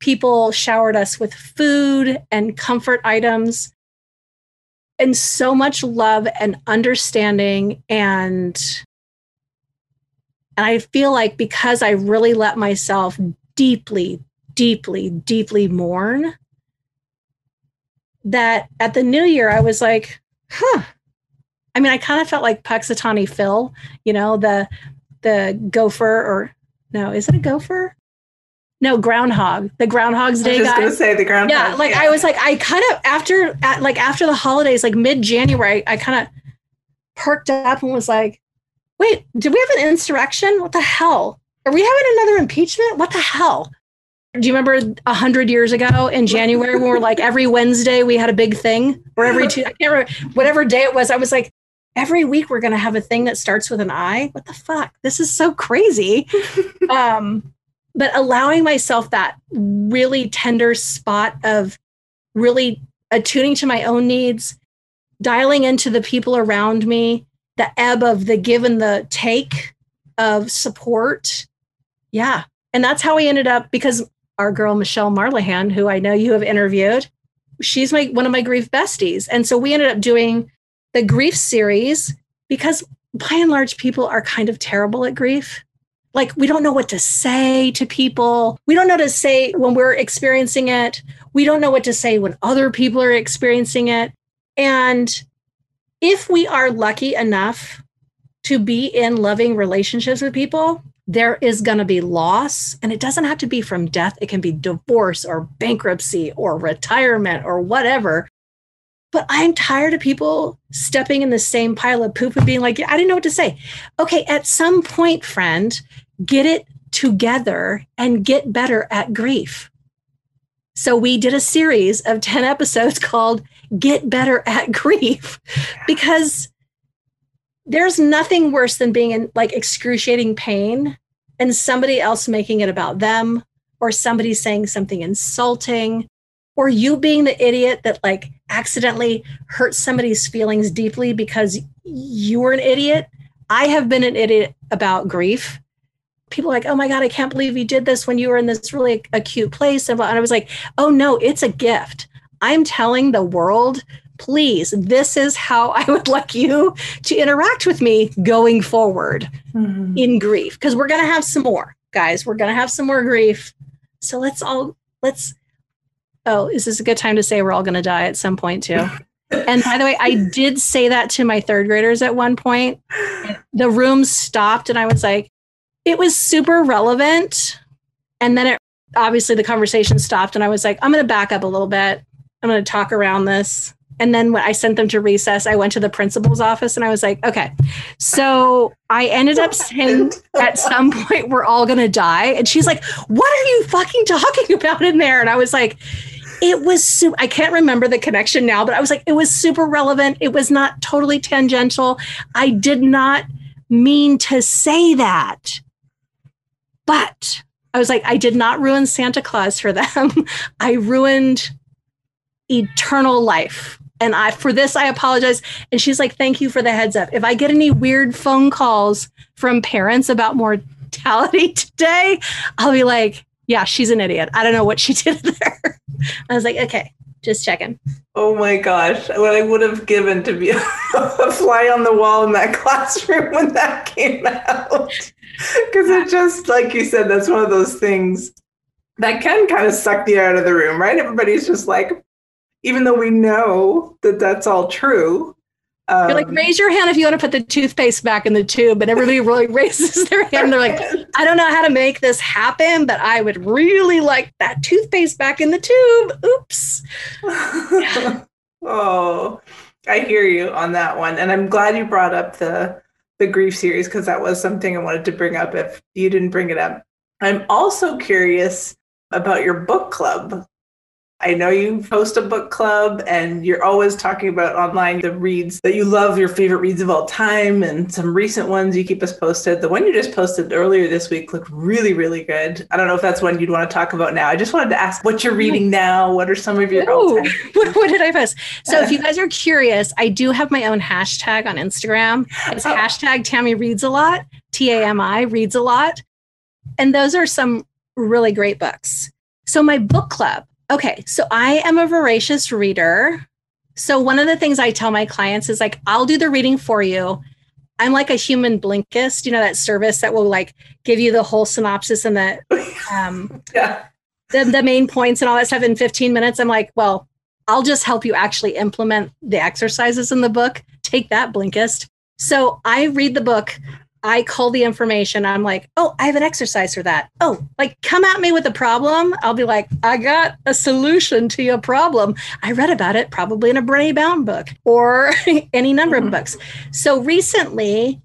People showered us with food and comfort items and so much love and understanding and and I feel like because I really let myself deeply deeply deeply mourn that at the new year I was like, huh. I mean, I kind of felt like Punxsutawney Phil, you know, the the gopher or no, is it a gopher? No, groundhog. The Groundhog's Day I was guy. going to say the groundhog. Yeah, like I was like, I kind of after at, like after the holidays, like mid January, I kind of perked up and was like, wait, did we have an insurrection? What the hell? Are we having another impeachment? What the hell? Do you remember a hundred years ago in January when we're like every Wednesday we had a big thing, or every two, I can't remember whatever day it was. I was like, every week we're going to have a thing that starts with an I. What the fuck? This is so crazy. um, but allowing myself that really tender spot of really attuning to my own needs, dialing into the people around me, the ebb of the give and the take of support. Yeah. And that's how we ended up because our girl Michelle Marlahan, who I know you have interviewed, she's my one of my grief besties. And so we ended up doing the grief series because by and large people are kind of terrible at grief like we don't know what to say to people. We don't know to say when we're experiencing it. We don't know what to say when other people are experiencing it. And if we are lucky enough to be in loving relationships with people, there is going to be loss. And it doesn't have to be from death, it can be divorce or bankruptcy or retirement or whatever. But I'm tired of people stepping in the same pile of poop and being like, I didn't know what to say. Okay, at some point, friend, get it together and get better at grief. So we did a series of 10 episodes called Get Better at Grief because there's nothing worse than being in like excruciating pain and somebody else making it about them or somebody saying something insulting or you being the idiot that like accidentally hurt somebody's feelings deeply because you were an idiot. I have been an idiot about grief people like, oh my God, I can't believe you did this when you were in this really acute place. And I was like, oh no, it's a gift. I'm telling the world, please, this is how I would like you to interact with me going forward mm-hmm. in grief. Because we're going to have some more, guys. We're going to have some more grief. So let's all, let's, oh, is this a good time to say we're all going to die at some point too? and by the way, I did say that to my third graders at one point. The room stopped and I was like, it was super relevant. And then it obviously the conversation stopped and I was like, I'm going to back up a little bit. I'm going to talk around this. And then when I sent them to recess, I went to the principal's office and I was like, okay. So I ended up saying at some point, we're all going to die. And she's like, what are you fucking talking about in there? And I was like, it was super, I can't remember the connection now, but I was like, it was super relevant. It was not totally tangential. I did not mean to say that. But I was like, I did not ruin Santa Claus for them. I ruined eternal life. And I for this I apologize. And she's like, thank you for the heads up. If I get any weird phone calls from parents about mortality today, I'll be like, yeah, she's an idiot. I don't know what she did there. I was like, okay, just checking. Oh my gosh, what I would have given to be a fly on the wall in that classroom when that came out. Because it just, like you said, that's one of those things that can kind of suck the air out of the room, right? Everybody's just like, even though we know that that's all true. Um, You're like, raise your hand if you want to put the toothpaste back in the tube. And everybody really raises their hand. They're like, I don't know how to make this happen, but I would really like that toothpaste back in the tube. Oops. oh, I hear you on that one. And I'm glad you brought up the the grief series because that was something I wanted to bring up if you didn't bring it up. I'm also curious about your book club. I know you host a book club and you're always talking about online the reads that you love, your favorite reads of all time, and some recent ones you keep us posted. The one you just posted earlier this week looked really, really good. I don't know if that's one you'd want to talk about now. I just wanted to ask what you're reading now. What are some of your time? what did I post? So if you guys are curious, I do have my own hashtag on Instagram. It's oh. hashtag Tami reads a lot, T A M I reads a lot. And those are some really great books. So my book club Okay, so I am a voracious reader. So one of the things I tell my clients is like, I'll do the reading for you. I'm like a human Blinkist, you know, that service that will like give you the whole synopsis and the um yeah. the, the main points and all that stuff in 15 minutes. I'm like, well, I'll just help you actually implement the exercises in the book. Take that, Blinkist. So I read the book. I call the information. I'm like, oh, I have an exercise for that. Oh, like come at me with a problem. I'll be like, I got a solution to your problem. I read about it probably in a Brene Brown book or any number mm-hmm. of books. So recently,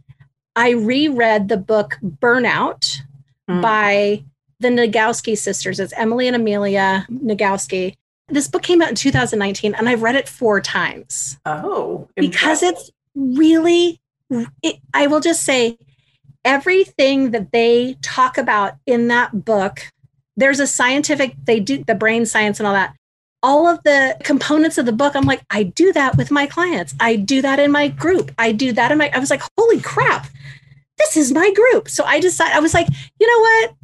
I reread the book Burnout mm. by the Nagoski sisters. It's Emily and Amelia Nagoski. This book came out in 2019 and I've read it four times. Oh, impressive. because it's really, it, I will just say, everything that they talk about in that book, there's a scientific, they do the brain science and all that. All of the components of the book, I'm like, I do that with my clients. I do that in my group. I do that in my, I was like, holy crap, this is my group. So I decided, I was like, you know what?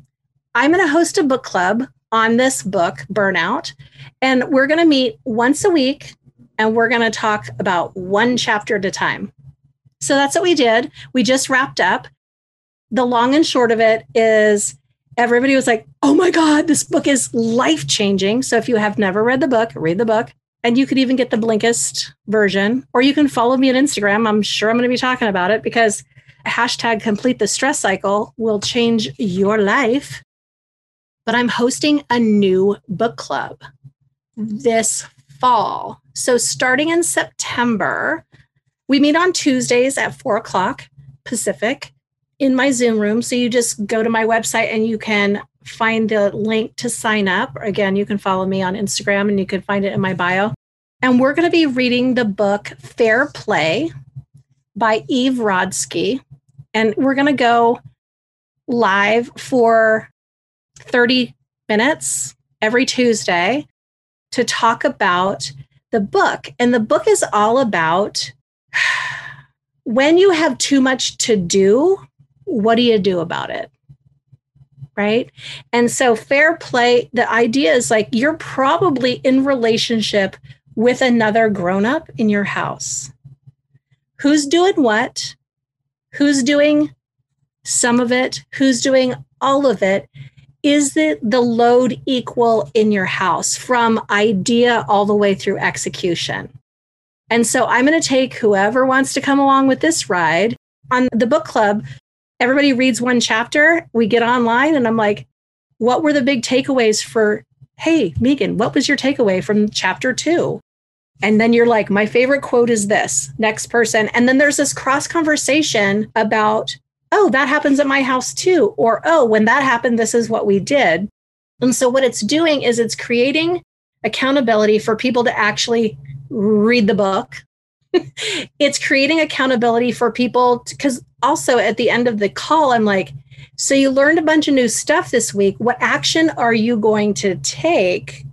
I'm going to host a book club on this book, Burnout. And we're going to meet once a week and we're going to talk about one chapter at a time. So that's what we did. We just wrapped up the long and short of it is everybody was like, oh my God, this book is life changing. So if you have never read the book, read the book. And you could even get the Blinkist version, or you can follow me on Instagram. I'm sure I'm going to be talking about it because hashtag complete the stress cycle will change your life. But I'm hosting a new book club this fall. So starting in September, we meet on Tuesdays at four o'clock Pacific in my Zoom room. So you just go to my website and you can find the link to sign up. Again, you can follow me on Instagram and you can find it in my bio. And we're going to be reading the book Fair Play by Eve Rodsky. And we're going to go live for 30 minutes every Tuesday to talk about the book. And the book is all about when you have too much to do, what do you do about it? Right. And so, fair play, the idea is like you're probably in relationship with another grown up in your house. Who's doing what? Who's doing some of it? Who's doing all of it? Is the, the load equal in your house from idea all the way through execution? And so I'm going to take whoever wants to come along with this ride on the book club everybody reads one chapter. We get online, and I'm like, what were the big takeaways for, hey, Megan, what was your takeaway from chapter two? And then you're like, my favorite quote is this next person. And then there's this cross conversation about, oh, that happens at my house too. Or, oh, when that happened, this is what we did. And so what it's doing is it's creating accountability for people to actually read the book. it's creating accountability for people because also at the end of the call, I'm like, so you learned a bunch of new stuff this week. What action are you going to take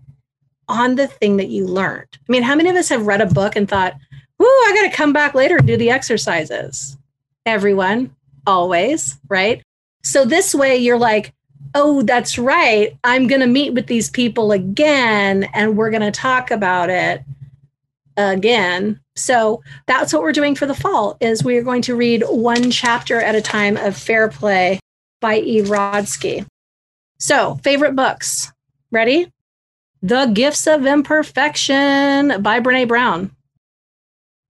on the thing that you learned? I mean, how many of us have read a book and thought, "Ooh, I got to come back later and do the exercises?" Everyone, always, right? So this way you're like, "Oh, that's right. I'm going to meet with these people again and we're going to talk about it." Again. So that's what we're doing for the fall is we are going to read one chapter at a time of Fair Play by Eve Rodsky. So, favorite books. Ready? The Gifts of Imperfection by Brene Brown.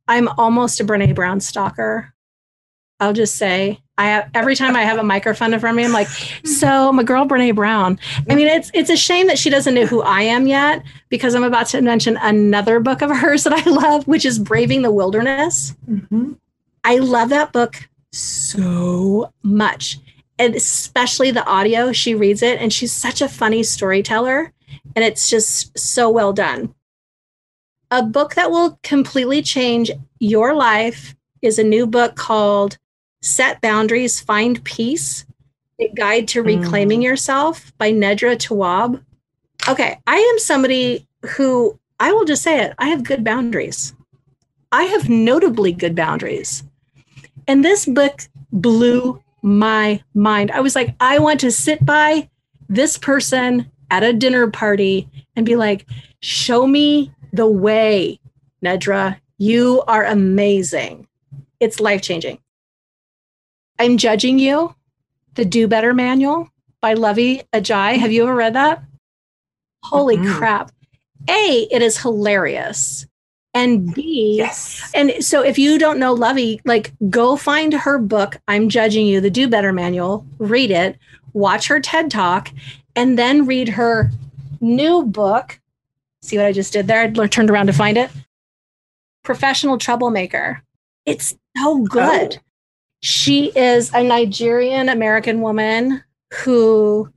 I'm almost a Brene Brown stalker. I'll just say I have, every time I have a microphone in front of me, I'm like, so my girl Brene Brown. I mean, it's it's a shame that she doesn't know who I am yet because I'm about to mention another book of hers that I love, which is Braving the Wilderness. Mm-hmm. I love that book so much, and especially the audio. She reads it, and she's such a funny storyteller. and it's just so well done. A book that will completely change your life is a new book called Set Boundaries, Find Peace A Guide to Reclaiming mm. Yourself by Nedra Tawwab. Okay, I am somebody who I will just say it, I have good boundaries. I have notably good boundaries. And this book blew my mind. I was like, I want to sit by this person at a dinner party and be like, show me the way, Nedra. You are amazing. It's life changing. I'm judging you. The Do Better Manual by Luvvie Ajayi. Have you ever read that? Holy mm-hmm. crap. A, it is hilarious. And B, yes. And so if you don't know Lovey, like go find her book, I'm Judging You, the Do Better Manual, read it, watch her TED Talk, and then read her new book. See what I just did there? I turned around to find it. Professional Troublemaker. It's so good. Oh. She is a Nigerian American woman who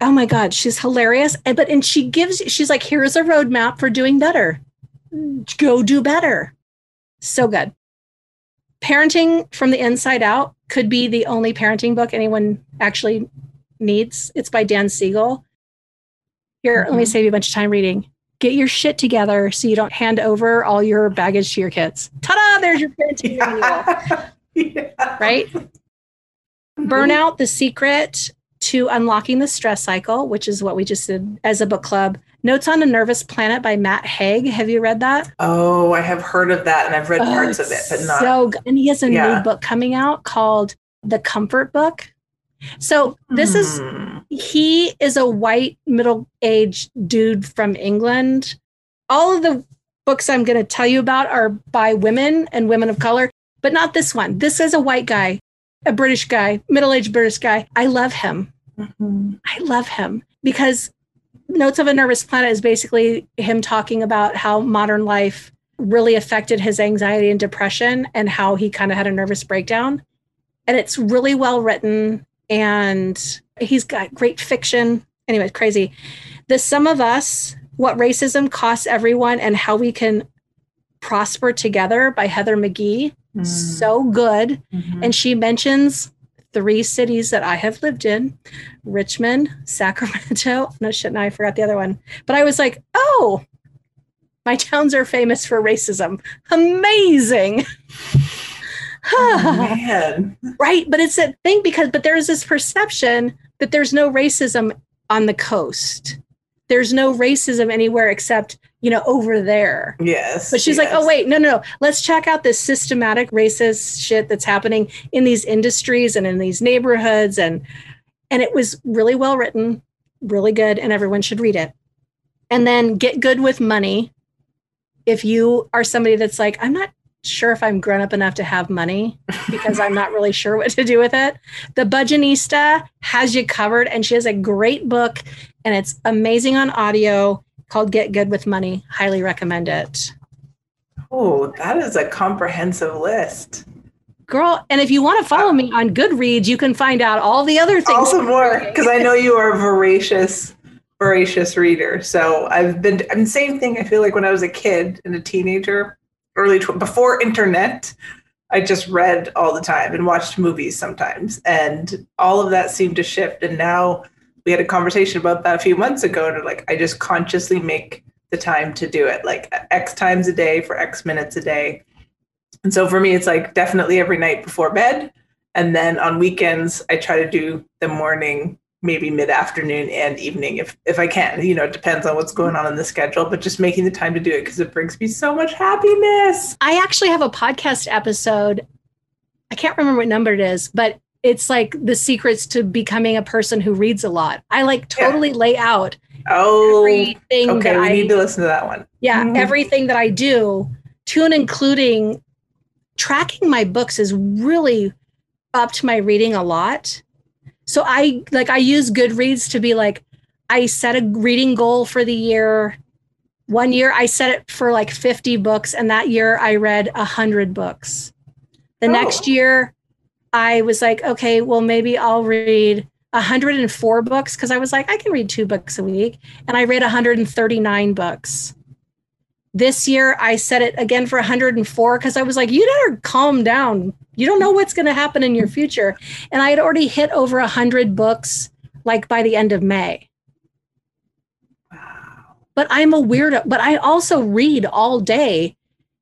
oh my god she's hilarious. And but and she gives she's like here's a roadmap for doing better. Go do better. So good. Parenting from the inside out could be the only parenting book anyone actually needs. It's by dan siegel. Here mm-hmm. let me mm-hmm. save you a bunch of time reading get your shit together so you don't hand over all your baggage to your kids ta-da there's your parenting manual yeah. right burnout the secret to Unlocking the Stress Cycle, which is what we just did as a book club. Notes on a Nervous Planet by Matt Haig. Have you read that? Oh, I have heard of that and I've read oh, parts of it, but not. So. And he has a yeah. new book coming out called The Comfort Book. So this is, hmm. he is a white middle aged dude from England. All of the books I'm going to tell you about are by women and women of color, but not this one. This is a white guy a British guy, middle aged British guy. I love him. Mm-hmm. I love him because Notes of a Nervous Planet is basically him talking about how modern life really affected his anxiety and depression and how he kind of had a nervous breakdown. And it's really well written and he's got great fiction. Anyway, crazy. The Sum of Us, What Racism Costs Everyone and How We Can Prosper Together by Heather McGhee. mm. so good. Mm-hmm. And she mentions three cities that I have lived in Richmond, Sacramento. No shit, now I forgot the other one. But I was like, oh, my towns are famous for racism. Amazing. oh, right. But it's a thing because, but there's this perception that there's no racism on the coast. There's no racism anywhere except you know, over there. Yes. But she's yes. like, oh, wait, no, no, no. Let's check out this systematic racist shit that's happening in these industries and in these neighborhoods. And and it was really well written, really good, and everyone should read it. And then get good with money. If you are somebody that's like, I'm not sure if I'm grown up enough to have money because I'm not really sure what to do with it. The Budgetnista has you covered, and she has a great book, and it's amazing on audio called Get Good with Money. Highly recommend it. Oh, that is a comprehensive list. Girl, and if you want to follow me on Goodreads, you can find out all the other things. Also more, because I know you are voracious, voracious reader. So I've been, and same thing. I feel like when I was a kid and a teenager, early tw- before internet, I just read all the time and watched movies sometimes, and all of that seemed to shift. And now we had a conversation about that a few months ago and like i just consciously make the time to do it like x times a day for x minutes a day. And so for me it's like definitely every night before bed. And then on weekends i try to do the morning maybe mid-afternoon and evening if if i can you know it depends on what's going on in the schedule but just making the time to do it because it brings me so much happiness i actually have a podcast episode i can't remember what number it is but it's like the secrets to becoming a person who reads a lot. I like totally yeah. lay out oh everything okay, that we I, need to listen to that one. Yeah, mm-hmm. everything that I do, to and including tracking my books is really upped my reading a lot. So I like I use Goodreads to be like I set a reading goal for the year. One year I set it for like 50 books and that year I read 100 books. The oh. next year I was like, okay, well, maybe I'll read 104 books because I was like, I can read two books a week. And I read 139 books. This year, I set it again for 104 because I was like, you better calm down. You don't know what's going to happen in your future. And I had already hit over 100 books like by the end of May. Wow. But I'm a weirdo, but I also read all day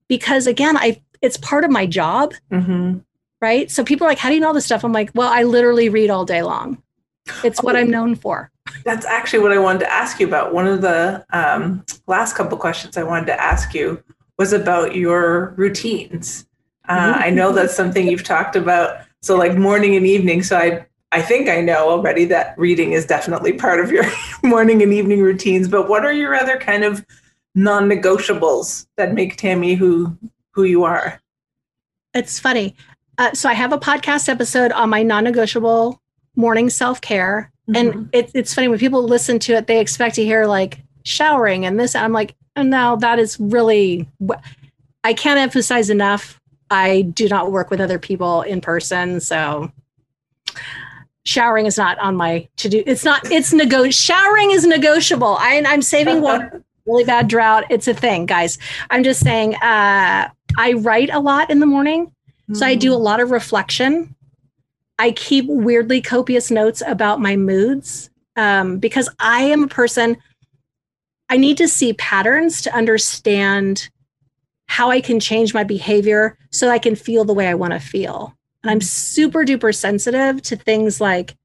because again, I it's part of my job, Mm-hmm. right? So people are like, how do you know all this stuff? I'm like, well, I literally read all day long. It's what Oh. I'm known for. That's actually what I wanted to ask you about. One of the um, last couple questions I wanted to ask you was about your routines. Uh. I know that's something you've talked about. So, like morning and evening. So, I I think I know already that reading is definitely part of your morning and evening routines. But what are your other kind of non-negotiables that make Tami who who you are? It's funny. Uh, so I have a podcast episode on my non-negotiable morning self-care, Mhm. and it, it's funny when people listen to it, they expect to hear like showering and this. I'm like, oh, no, that is really. I can't emphasize enough. I do not work with other people in person, so showering is not on my to do. It's not. It's nego. Showering is negotiable. I, I'm saving water. Really bad drought. It's a thing, guys. I'm just saying. Uh, I write a lot in the morning. So I do a lot of reflection. I keep weirdly copious notes about my moods um, because I am a person, I need to see patterns to understand how I can change my behavior so I can feel the way I want to feel. And I'm mm. super duper sensitive to things like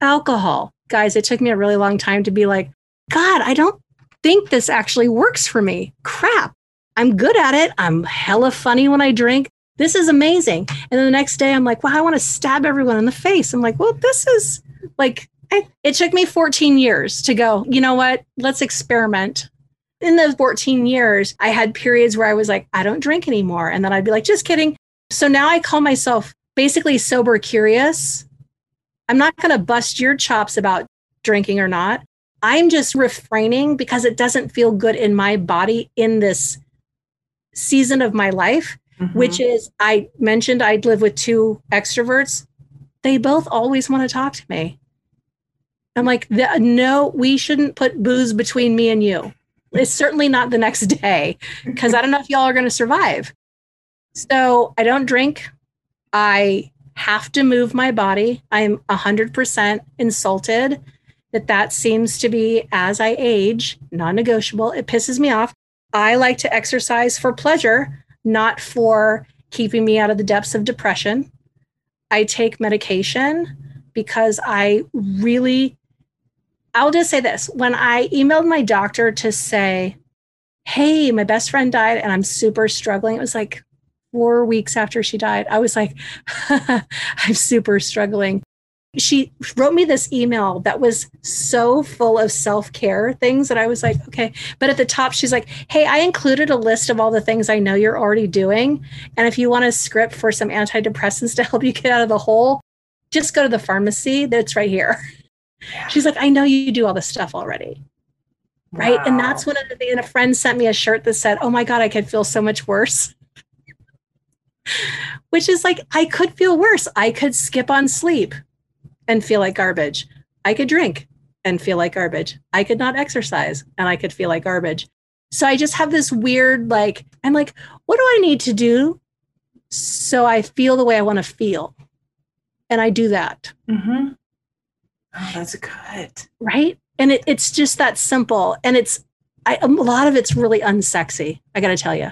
alcohol. Guys, it took me a really long time to be like, God, I don't think this actually works for me. Crap. I'm good at it. I'm hella funny when I drink this is amazing. And then the next day, I'm like, well, I want to stab everyone in the face. I'm like, well, this is like, I, it took me 14 years to go, you know what? Let's experiment. In those 14 years, I had periods where I was like, I don't drink anymore. And then I'd be like, just kidding. So now I call myself basically sober curious. I'm not going to bust your chops about drinking or not. I'm just refraining because it doesn't feel good in my body in this season of my life Mhm. which is I mentioned I'd live with two extroverts. They both always want to talk to me. I'm like, no, we shouldn't put booze between me and you. It's certainly not the next day because I don't know if y'all are going to survive. So I don't drink. I have to move my body. I'm 100% insulted that that seems to be as I age, non negotiable. It pisses me off. I like to exercise for pleasure not for keeping me out of the depths of depression. I take medication because I really, I'll just say this when I emailed my doctor to say, Hey, my best friend died and I'm super struggling, it was like four weeks after she died. I was like, I'm super struggling. She wrote me this email that was so full of self care things that I was like, okay. But at the top, she's like, hey, I included a list of all the things I know you're already doing. And if you want a script for some antidepressants to help you get out of the hole, just go to the pharmacy that's right here. Yeah. She's like, I know you do all this stuff already. Right. And that's one of the things. And a friend sent me a shirt that said, Oh my God, I could feel so much worse. Which is like, I could feel worse. I could skip on sleep and feel like garbage. I could drink and feel like garbage. I could not exercise and I could feel like garbage. So I just have this weird, like, I'm like, what do I need to do so I feel the way I want to feel? And I do that. Mhm. Oh, that's good. right and it, it's just that simple and it's I, a lot of it's really unsexy i gotta tell you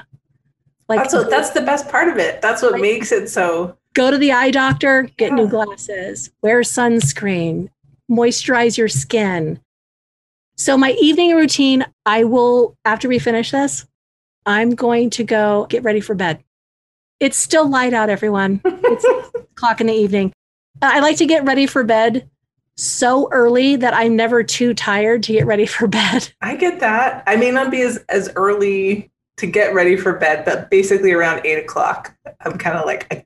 like That's what, that's the best part of it. That's what Right. makes it so. go to the eye doctor get new glasses wear sunscreen moisturize your skin so my evening routine i will after we finish this i'm going to go get ready for bed it's still light out everyone it's six o'clock in the evening i like to get ready for bed so early that i'm never too tired to get ready for bed I get that. I may not be as as early to get ready for bed, but basically around eight o'clock, I'm kind of like I,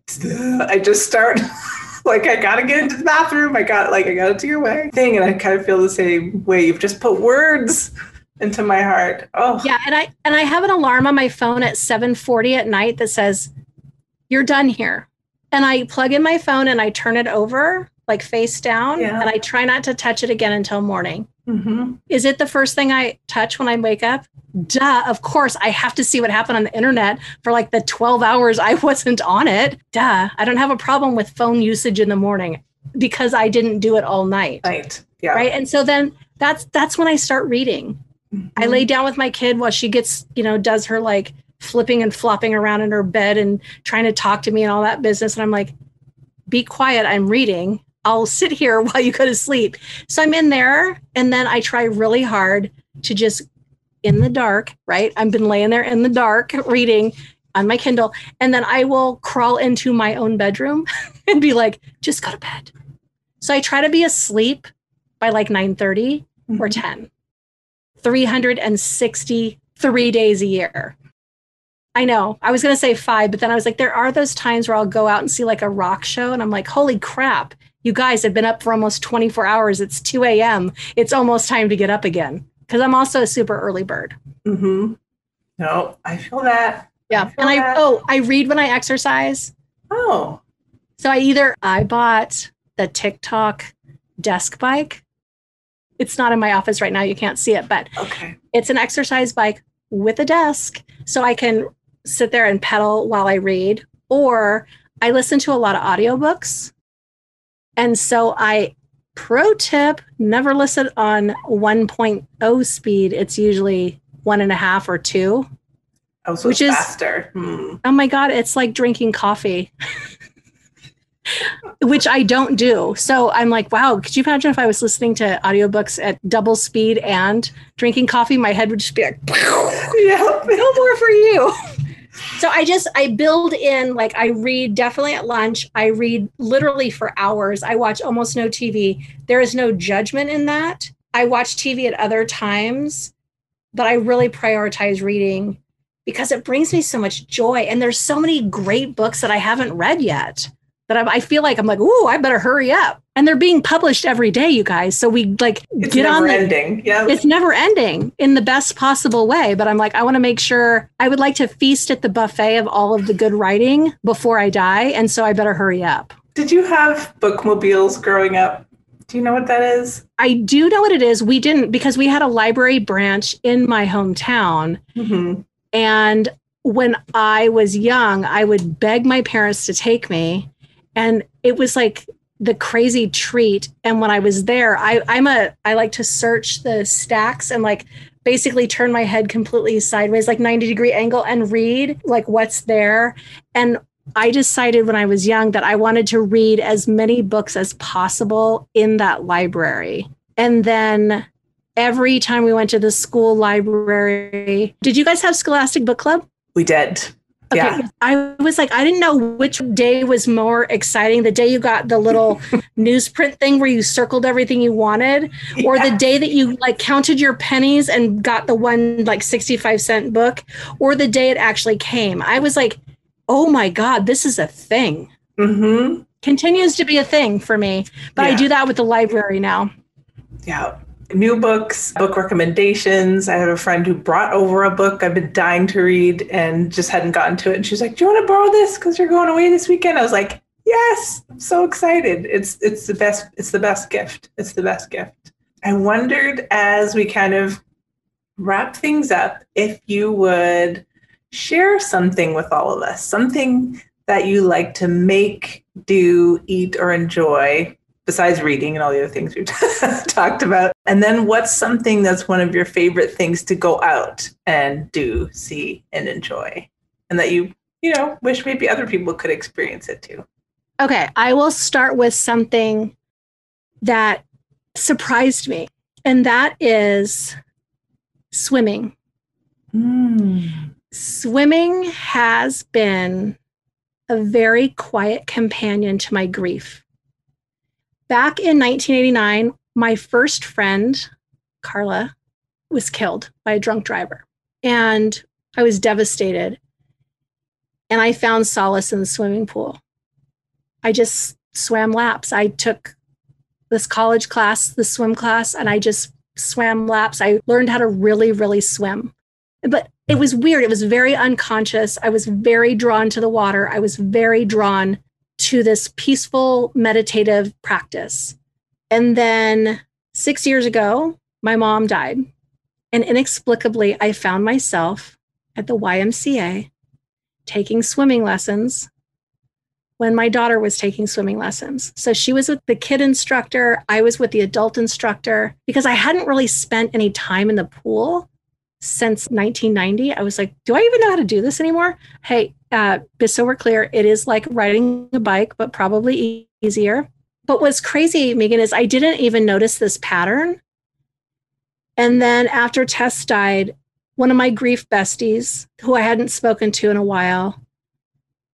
I just start. like I gotta get into the bathroom. I got like I gotta do your way thing, and I kind of feel the same way. You've just put words into my heart. Oh, Yeah, and I and I have an alarm on my phone at 7:40 at night that says you're done here. And I plug in my phone and I turn it over like face down, Yeah. and I try not to touch it again until morning. Mm-hmm. Is it the first thing I touch when I wake up? Duh, of course. I have to see what happened on the internet for like the 12 hours I wasn't on it. Duh. I don't have a problem with phone usage in the morning because I didn't do it all night. Right. Yeah. Right. And so then that's that's when I start reading. I Mhm. lay down with my kid while she gets, you know, does her like flipping and flopping around in her bed and trying to talk to me and all that business. And I'm like, be quiet. I'm reading. I'll sit here while you go to sleep. So I'm in there and then I try really hard to just in the dark, right? I've been laying there in the dark reading on my Kindle. And then I will crawl into my own bedroom and be like, just go to bed. So I try to be asleep by like 9 30 or Mhm. 10. 363 days a year. I know. I was going to say five, but then I was like, there are those times where I'll go out and see like a rock show, and I'm like, holy crap, you guys have been up for almost 24 hours. It's 2 a.m. It's almost time to get up again because I'm also a super early bird. Mm-hmm. No, I feel that. Yeah. feel And I, that. oh, I read when I exercise. Oh. So I either, I bought the TikTok desk bike. It's not in my office right now. You can't see it, but Okay. it's an exercise bike with a desk so i can sit there and pedal while i read or i listen to a lot of audiobooks and so i pro tip never listen on 1.0 speed it's usually one and a half or two Oh, so Which is- faster. Hmm. oh my god it's like drinking coffee which i don't do so i'm like wow could you imagine if i was listening to audiobooks at double speed and drinking coffee my head would just be like yeah, no more for you. So I just I build in like I read definitely at lunch. I read literally for hours. I watch almost no TV. There is no judgment in that. I watch TV at other times, but I really prioritize reading because it brings me so much joy. And there's so many great books that I haven't read yet that I'm, I feel like I'm like, ooh, I better hurry up. And they're being published every day, you guys. So we like It's get on never the ending. Yeah. it's never ending in the best possible way but i'm like i want to make sure i would like to feast at the buffet of all of the good writing before i die and so i better hurry up Did you have bookmobiles growing up? Do you know what that is? i do know what it is we didn't because we had a library branch in my hometown Mm-hmm. and when i was young i would beg my parents to take me and it was like the crazy treat. And when i was there i i'm a i like to search the stacks and like basically turn my head completely sideways like 90 degree angle and read like what's there. And i decided when i was young that i wanted to read as many books as possible in that library. And then every time we went to the school library did you guys have scholastic book club? We did. Okay, Yeah. I was like, I didn't know which day was more exciting. The day you got the little newsprint thing where you circled everything you wanted, or the day that you like counted your pennies and got the one like 65 cent book, or the day it actually came. I was like, oh my God, this is a thing. Mm-hmm. Continues to be a thing for me. But I do that with the library now. Yeah. New books, book recommendations. I have a friend who brought over a book I've been dying to read and just hadn't gotten to it. And she's like, Do you want to borrow this? Because you're going away this weekend. I was like, Yes, I'm so excited. It's it's the best, it's the best gift. It's the best gift. I wondered as we kind of wrap things up if you would share something with all of us, something that you like to make, do, eat, or enjoy besides reading and all the other things we've talked about? And then what's something that's one of your favorite things to go out and do, see, and enjoy? And that you, you know, wish maybe other people could experience it too. Okay, I will start with something that surprised me, and that is swimming. Hmm. Swimming has been a very quiet companion to my grief. Back in 1989, my first friend, Carla, was killed by a drunk driver. And I was devastated. And I found solace in the swimming pool. I just swam laps. I took this college class, the swim class, and I just swam laps. I learned how to really, really swim. But it was weird. It was very unconscious. I was very drawn to the water. I was very drawn to this peaceful meditative practice. And then six years ago, my mom died. And inexplicably, I found myself at the YMCA taking swimming lessons when my daughter was taking swimming lessons. So she was with the kid instructor, I was with the adult instructor because I hadn't really spent any time in the pool since 1990. I was like, do I even know how to do this anymore? Hey, uh, just so we're clear, it is like riding a bike, but probably e- easier. But what's crazy, Megan, is I didn't even notice this pattern. And then after Tess died, one of my grief besties, who I hadn't spoken to in a while,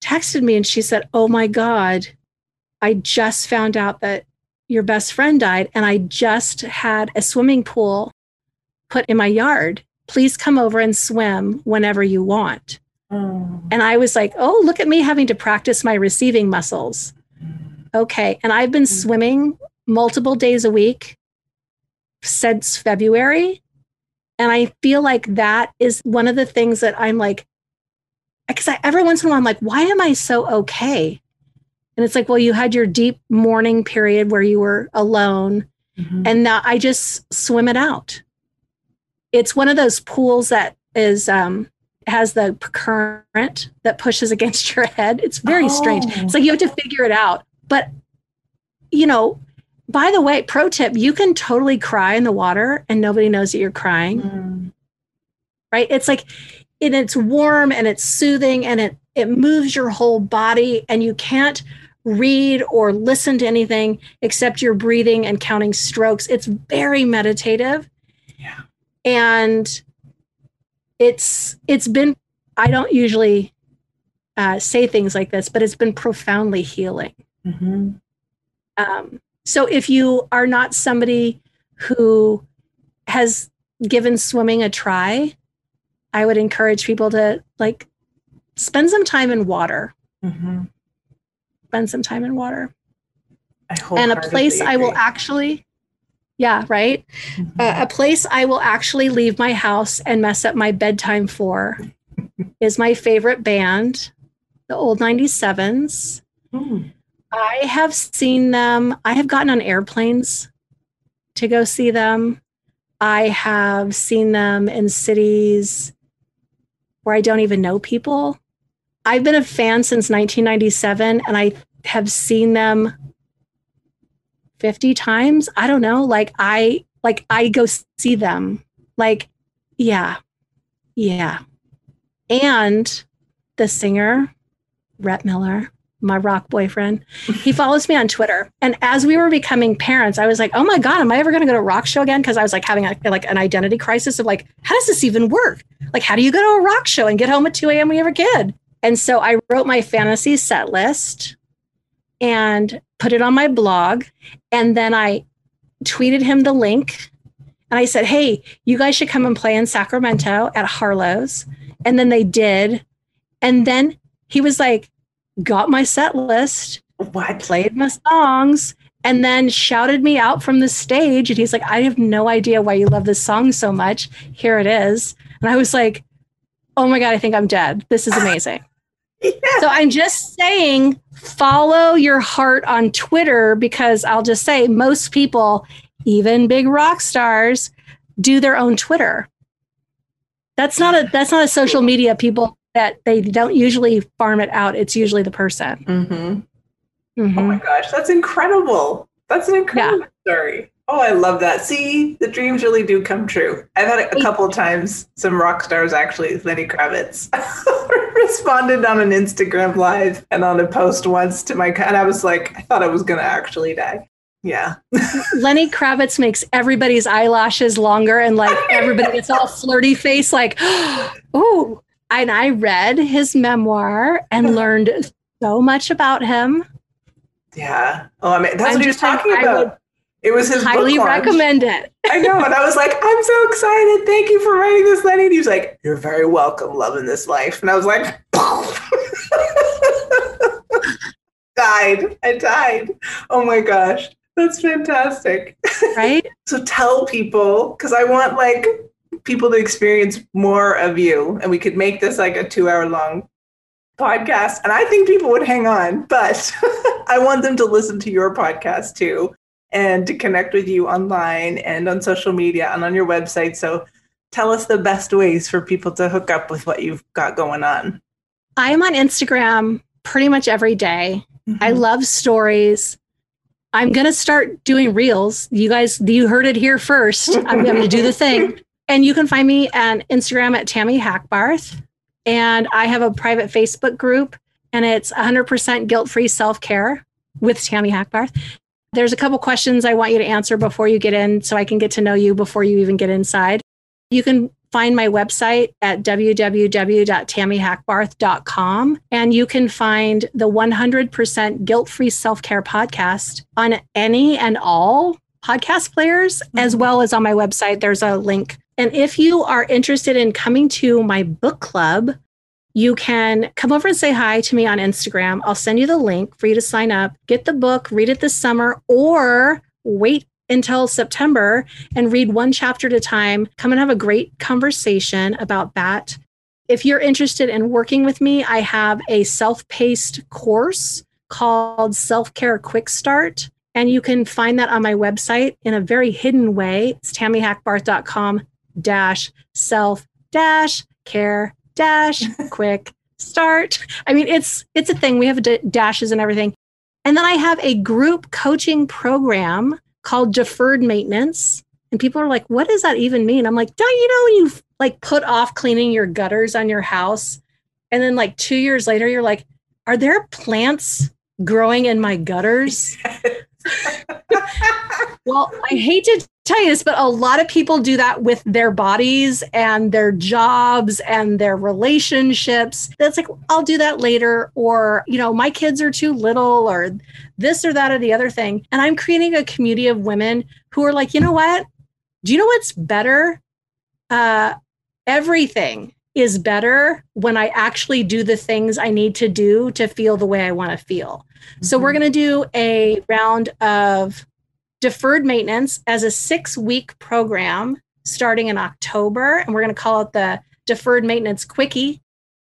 texted me and she said, Oh my God, I just found out that your best friend died and I just had a swimming pool put in my yard. Please come over and swim whenever you want. Oh. And I was like, Oh, look at me having to practice my receiving muscles. Okay. And I've been mm. swimming multiple days a week since February. And I feel like that is one of the things that I'm like, because every once in a while I'm like, why am I so okay? And it's like, well, you had your deep mourning period where you were alone, mm-hmm. and now I just swim it out. It's one of those pools that is um, has the current that pushes against your head. It's very oh. strange. It's like you have to figure it out. But you know, by the way, pro tip: you can totally cry in the water, and nobody knows that you're crying. Mm. Right? It's like and it's warm and it's soothing and it it moves your whole body and you can't read or listen to anything except you're breathing and counting strokes. It's very meditative. And it's it's been I don't usually uh, say things like this, but it's been profoundly healing. Mm-hmm. Um, so if you are not somebody who has given swimming a try, I would encourage people to like spend some time in water. Mm-hmm. Spend some time in water. and a place I will actually, yeah, right. Mm-hmm. Uh, a place I will actually leave my house and mess up my bedtime for is my favorite band, the Old 97's. Mm. I have seen them, I have gotten on airplanes to go see them. I have seen them in cities where I don't even know people. I've been a fan since 1997 and I have seen them 50 times. I don't know. Like I like I go see them. Like yeah. Yeah. And the singer Rhett Miller my rock boyfriend. He follows me on Twitter. And as we were becoming parents, I was like, oh my God, am I ever going to go to a rock show again? Because I was like having a, like an identity crisis of like, how does this even work? Like, how do you go to a rock show and get home at 2 a.m. when you have a kid? And so I wrote my fantasy set list and put it on my blog. And then I tweeted him the link. And I said, hey, you guys should come and play in Sacramento at Harlow's. And then they did. And then he was like, got my set list, what? played my songs, and then shouted me out from the stage. And he's like, I have no idea why you love this song so much. Here it is. And I was like, oh my God, I think I'm dead. This is amazing. So I'm just saying, follow your heart on Twitter because I'll just say most people, even big rock stars, do their own Twitter. That's not a that's not a social media people that they don't usually farm it out. It's usually the person. Mm-hmm. Mm-hmm. Oh my gosh, that's incredible. That's an incredible yeah. story. Oh, I love that. See, the dreams really do come true. I've had a couple of times some rock stars actually, Lenny Kravitz, responded on an Instagram live and on a post once to my and I was like, I thought I was gonna actually die. Yeah. Lenny Kravitz makes everybody's eyelashes longer and like everybody gets all flirty face, like, oh, and I read his memoir and learned so much about him. Yeah. Oh, I mean, that's I'm what he was talking about. It was his highly recommend it. I know, and I was like, I'm so excited. Thank you for writing this, Lenny. And he was like, You're very welcome, loving this life. And I was like, died. I died. Oh my gosh. That's fantastic. Right? so tell people, because I want like people to experience more of you and we could make this like a two hour long podcast and i think people would hang on but I want them to listen to your podcast too and to connect with you online and on social media and on your website. So tell us the best ways for people to hook up with what you've got going on. I'm on Instagram pretty much every day. Mm-hmm. I love stories. I'm going to start doing reels. You guys, you heard it here first. I'm, going to do the thing. And you can find me on Instagram at Tami Hackbarth. And I have a private Facebook group, and it's 100% guilt free self care with Tami Hackbarth. There's a couple questions I want you to answer before you get in so I can get to know you before you even get inside. You can find my website at www.tamihackbarth.com and you can find the 100% guilt-free self-care podcast on any and all podcast players mm-hmm. as well as on my website there's a link and if you are interested in coming to my book club you can come over and say hi to me on Instagram. I'll send you the link for you to sign up, get the book, read it this summer, or wait until September and read one chapter at a time. Come and have a great conversation about that. If you're interested in working with me, I have a self paced course called Self Care Quick Start. And you can find that on my website in a very hidden way. It's tamihackbarth.com dash self dash care dash quick start. I mean, it's it's a thing. We have d- dashes and everything. And then I have a group coaching program called deferred maintenance. And people are like, what does that even mean? I'm like, don't you know when you like put off cleaning your gutters on your house? And then like two years later, you're like, are there plants growing in my gutters? well, I hate to tell you this, but a lot of people do that with their bodies and their jobs and their relationships. That's like, I'll do that later, or, you know, my kids are too little, or this or that or the other thing. And I'm creating a community of women who are like, you know what? Do you know what's better? Uh, everything is better when I actually do the things I need to do to feel the way I want to feel. Mm-hmm. So, we're mm-hmm. going to do a round of deferred maintenance as a six week program starting in October. And we're going to call it the deferred maintenance quickie.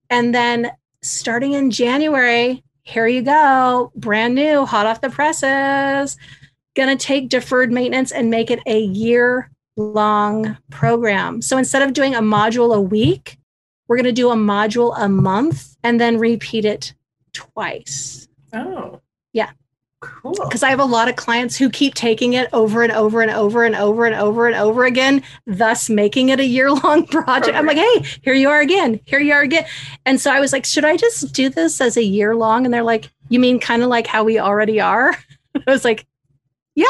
And then starting in January, here you go, brand new, hot off the presses. Going to take deferred maintenance and make it a year long program. So instead of doing a module a week, we're going to do a module a month and then repeat it twice. Oh. Yeah. Cool. Because I have a lot of clients who keep taking it over and over and over and over and over and over again, thus making it a year long project. I'm like, hey, here you are again. Here you are again. And so I was like, should I just do this as a year long? And they're like, you mean kind of like how we already are? I was like, yeah,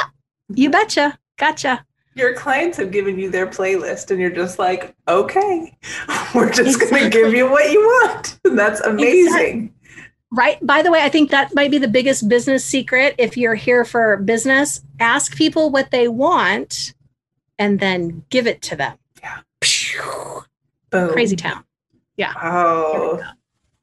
you betcha. Gotcha. Your clients have given you their playlist and you're just like, okay, we're just exactly. going to give you what you want. And that's amazing. Exactly. Right. By the way, I think that might be the biggest business secret. If you're here for business, ask people what they want and then give it to them. Yeah. Boom. Crazy town. Yeah. Oh,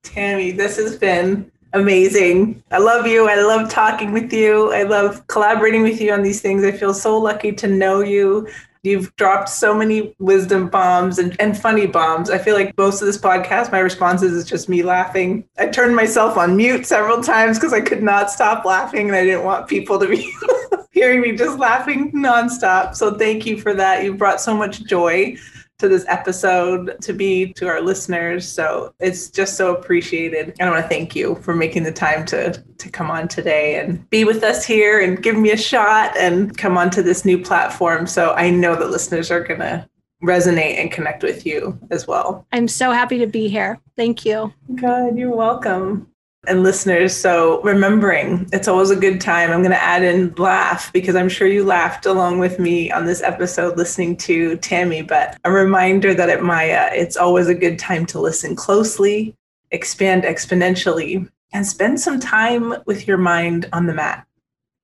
Tami, this has been amazing. I love you. I love talking with you. I love collaborating with you on these things. I feel so lucky to know you. You've dropped so many wisdom bombs and, and funny bombs. I feel like most of this podcast, my responses is just me laughing. I turned myself on mute several times because I could not stop laughing and I didn't want people to be hearing me just laughing nonstop. So thank you for that. You brought so much joy to this episode to be to our listeners. So it's just so appreciated. And I want to thank you for making the time to to come on today and be with us here and give me a shot and come onto this new platform. So I know that listeners are going to resonate and connect with you as well. I'm so happy to be here. Thank you. God, you're welcome and listeners. So, remembering it's always a good time. I'm going to add in laugh because I'm sure you laughed along with me on this episode listening to Tami. But a reminder that at Maya, it's always a good time to listen closely, expand exponentially, and spend some time with your mind on the mat.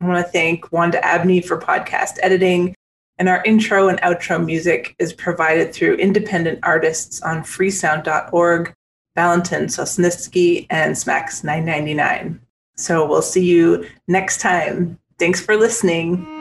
I want to thank Wanda Abney for podcast editing. And our intro and outro music is provided through independent artists on freesound.org Valentin Sosnitsky, and Smax 999. So we'll see you next time. Thanks for listening.